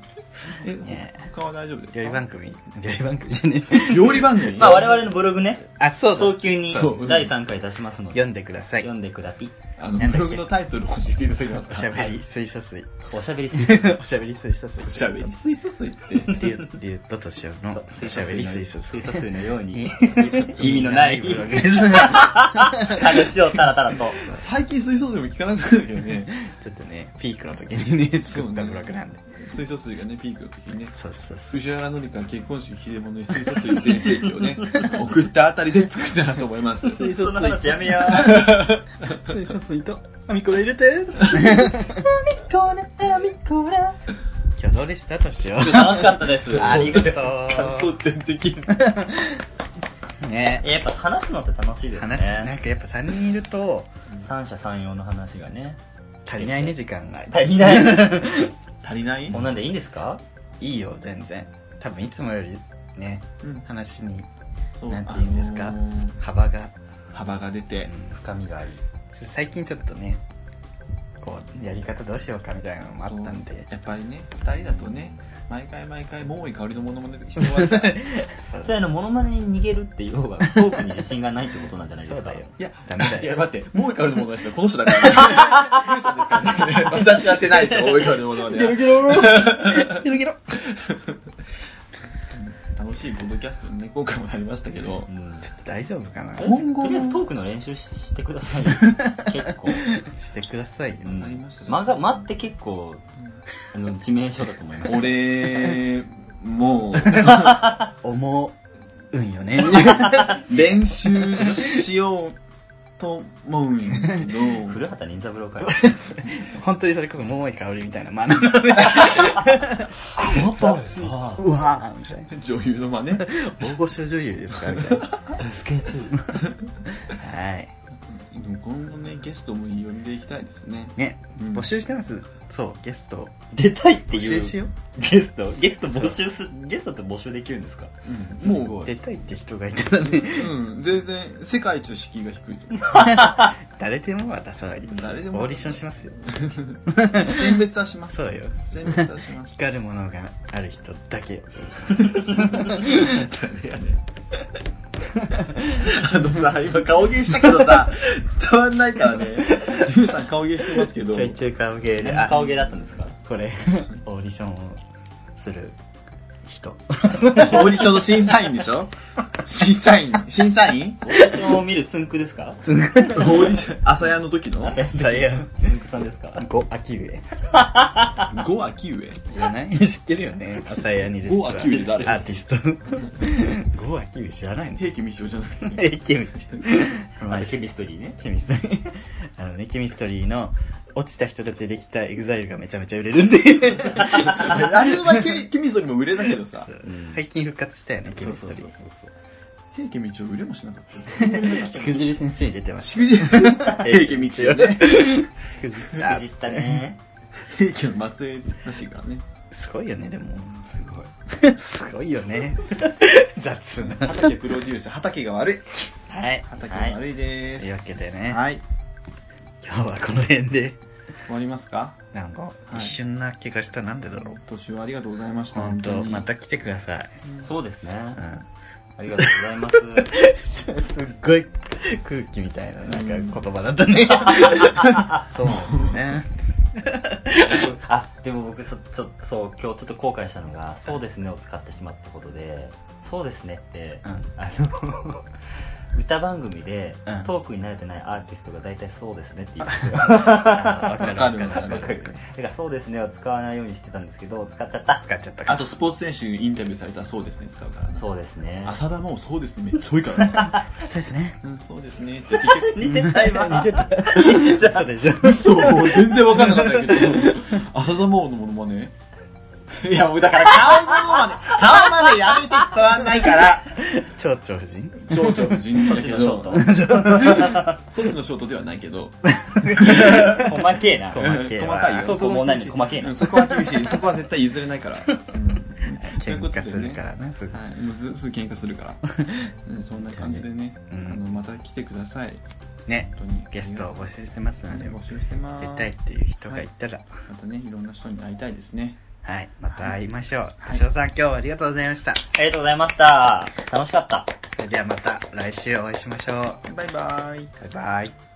Speaker 1: え
Speaker 2: ね、
Speaker 1: 他は大丈夫ですか？
Speaker 2: 料理番組料理番組じゃねえ。
Speaker 1: 料理番組？
Speaker 3: まあ我々のブログね
Speaker 2: あ、そう。
Speaker 3: 早急に
Speaker 1: そう
Speaker 3: 第3回出しますので
Speaker 2: 読んでください。
Speaker 3: 読んでくだぴ
Speaker 1: あの、ブログのタイトルを教えていただけますか？
Speaker 2: おしゃべり水素水。
Speaker 3: おしゃべりする
Speaker 2: おしゃべり水素水。
Speaker 1: おしゃべり水素水って。
Speaker 2: リュウ、リュウととしおのおしゃべり水素水。
Speaker 3: 水素水のように
Speaker 2: 意
Speaker 3: 味のない
Speaker 2: ブログです。
Speaker 3: 話をタラタラと
Speaker 1: 最近水素水も聞かなくなったけどね。
Speaker 2: ちょっとね、ピークの時にね、作ったブログなんで。
Speaker 1: 水素水がね、ピークの時にね。
Speaker 2: そうそうそう。
Speaker 1: 藤原紀香結婚式秀物に水素水先生記をね、送ったあたりで作ったなと思います。
Speaker 3: 水素の話やめよう
Speaker 2: 水素水と、アミコラ入れて。
Speaker 4: コラ、アミコラ。
Speaker 2: 今日どうでした？としお。
Speaker 3: 楽しかったです
Speaker 2: ありがと
Speaker 1: 感想全然聞いて
Speaker 2: う。ね
Speaker 3: やっぱ話すのって楽しいです
Speaker 2: 話、なん
Speaker 3: ね
Speaker 2: かやっぱ3人いると、
Speaker 3: 三者三様の話がね
Speaker 2: 足りないね、時間が。
Speaker 3: 足りない
Speaker 1: 足りない？
Speaker 3: こんなんでいいんですか？
Speaker 2: いいよ、全然。多分いつもより、ね、
Speaker 1: うん。
Speaker 2: 話に
Speaker 1: そう
Speaker 2: なんて言うんですか？
Speaker 1: あのー
Speaker 2: 幅が、
Speaker 1: 幅が出て、
Speaker 3: 深みがあり。
Speaker 2: 最近ちょっとね、こう、やり方どうしようかみたいなのもあったんで。
Speaker 1: やっぱりね、二人だとね、毎回毎回、桃井香りのものまね必要はない。
Speaker 3: それあの、モノマネに逃げるって要は、トークに自信がないってことなんじゃないですか。
Speaker 2: そうだよ。
Speaker 1: いや、
Speaker 2: ダメだ
Speaker 1: いや、
Speaker 2: よ。
Speaker 1: 待って、桃井香りのものまねしたらこの人だから、ね。ですからね。私はしてないですよ、桃井香りのものまねは。
Speaker 2: ゲロゲロゲロ
Speaker 1: 楽しいポッドキャストにね、今回もなりましたけど
Speaker 3: う、ん。
Speaker 2: 大丈夫かな
Speaker 1: 今後
Speaker 3: とりあえずト
Speaker 1: の
Speaker 3: ークの練習ししてくださいよ。結構。
Speaker 2: してくださいよ。
Speaker 3: うん
Speaker 1: なりましたね
Speaker 3: 間が、間って結構、あの、致命傷だと思います。
Speaker 1: 俺、も
Speaker 2: 思うんよね。
Speaker 1: う、練習しようと思うんやけど、
Speaker 3: 古畑任三郎かよ。
Speaker 2: 本当にそれこそ桃井香りみたいな真似のね。
Speaker 3: 私
Speaker 2: うわーみたいな。
Speaker 1: 女優の真似？
Speaker 2: 大御所女優ですか？みたいな。
Speaker 3: スケート。
Speaker 2: はい。
Speaker 1: でも今後ね、ゲストも呼んでいきたいですね。
Speaker 2: ね、
Speaker 1: うん
Speaker 2: 募集してます。そう、ゲスト。
Speaker 3: 出たいって
Speaker 2: 募
Speaker 3: いう。
Speaker 2: 集しよう。
Speaker 3: ゲスト？ゲスト募集す、ゲストって募集できるんですか？
Speaker 1: うんもう、
Speaker 2: 出たいって人がいたらね、
Speaker 1: うん、全然、世界一敷居が低いと思う。
Speaker 2: 誰でも渡さない。
Speaker 1: 誰でも
Speaker 2: オーディションしますよ。
Speaker 1: 選別はします。
Speaker 2: そうよ。
Speaker 1: 選別はします。
Speaker 2: 光るものがある人だけ
Speaker 1: あのさ、今顔芸したけどさ、伝わんないからね。ゆうさん顔芸してますけど。
Speaker 2: ちょいちょい顔芸で、
Speaker 3: 何顔芸だったんですか？
Speaker 2: これ、オーディションをする人。
Speaker 1: オーディションの審査員でしょ？審査員審査員？
Speaker 3: オーディションを見るツンクですか？
Speaker 2: つんぐ
Speaker 1: オーディション、朝屋の時の？
Speaker 2: さや、
Speaker 3: ツンクさんですか
Speaker 2: ？5秋上。
Speaker 1: 5秋上
Speaker 2: 知らない？知ってるよね。朝やに出てた
Speaker 1: 五秋上誰？
Speaker 2: アーティスト。5秋上知らないの？
Speaker 1: 平家道夫じゃなくて。
Speaker 2: え、ケミストリー。
Speaker 3: あとケミストリーね。
Speaker 2: ケミストリー。あのね、ケミストリーの落ちた人たちでできたエグザイルがめちゃめちゃ売れるんで。
Speaker 1: あれはケケミソリも売れだけどさ、
Speaker 3: うん
Speaker 2: 最近復活したよね、ケミストリー。
Speaker 1: 平家道夫売れもしなかった。
Speaker 2: しくじり先生に出てまし
Speaker 1: しくじ、平家道夫ね。
Speaker 2: た。しくじ
Speaker 3: たね。
Speaker 1: 平家の末裔らしいからね。
Speaker 2: すごいよね、でも。
Speaker 1: すごい。
Speaker 2: すごいよね。雑な。
Speaker 1: 畑プロデュース、畑が悪い。
Speaker 2: はい。
Speaker 1: 畑が悪いです。
Speaker 2: というわけでね
Speaker 1: はい。
Speaker 2: 今日はこの辺で、
Speaker 1: 終わりますか？
Speaker 2: なんか、
Speaker 1: い
Speaker 2: 一瞬な気がした。なんでだろう。
Speaker 1: 年はありがとうございました。
Speaker 2: 本当
Speaker 1: に
Speaker 2: また来てください。
Speaker 3: そうですね。
Speaker 2: うん。
Speaker 3: ありがとうございます。
Speaker 2: すっごい空気みたいな、なんか言葉だったね。そうですね。
Speaker 3: あ、でも僕、そ、ちょ、そう、今日ちょっと後悔したのが、そうですねを使ってしまったことで、そうですねって、
Speaker 2: うん
Speaker 3: あの、歌番組で
Speaker 2: うん
Speaker 3: トークに慣れてないアーティストが大体そうですねって言うんですよ。
Speaker 2: あわかる
Speaker 1: わかる
Speaker 2: わか
Speaker 3: かる。だからそうですねは使わないようにしてたんですけど、使っちゃった。
Speaker 2: 使っちゃったか
Speaker 1: あと、スポーツ選手にインタビューされたらそうですね、使うからね。
Speaker 3: そうですね。
Speaker 1: 浅田もそうですね、めっちゃ多いからね。
Speaker 2: そうですね。
Speaker 1: うん、そうですね、って
Speaker 3: 似てた今。似てた。
Speaker 2: それじゃ。
Speaker 1: 嘘全然わかんなかったけど、浅田真央のものまねいや、もうだから顔まね、顔までやめて伝わんないから。
Speaker 2: 蝶々夫人？
Speaker 1: 蝶々夫人
Speaker 3: そ
Speaker 1: だけ
Speaker 3: っちのショ
Speaker 1: ど、
Speaker 3: ー
Speaker 1: そっちのショートではないけど、
Speaker 3: ト。細けえな。
Speaker 2: 細けえわ
Speaker 1: 細かいよ。
Speaker 3: そこも何細けえな
Speaker 1: うんそこは厳しい。そこは絶対譲れないから。う ん
Speaker 2: 喧嘩するからね、すぐ。
Speaker 1: はい、もうずすぐ喧嘩するから。うん、そんな感じでね、
Speaker 2: うん
Speaker 1: あの、また来てください。
Speaker 2: ね、
Speaker 1: 本当に。
Speaker 2: ゲストを募集してますので、
Speaker 1: 募集してます。
Speaker 2: 出たいっていう人がいたら、
Speaker 1: またね、いろんな人に会いたいですね。
Speaker 2: はい、また会いましょう。
Speaker 1: はい
Speaker 2: 橋尾さん、今日はありがとうございました。
Speaker 3: ありがとうございました。楽しかった。
Speaker 2: それではまた来週お会いしましょう。
Speaker 1: バイバイ。
Speaker 2: バイバイ。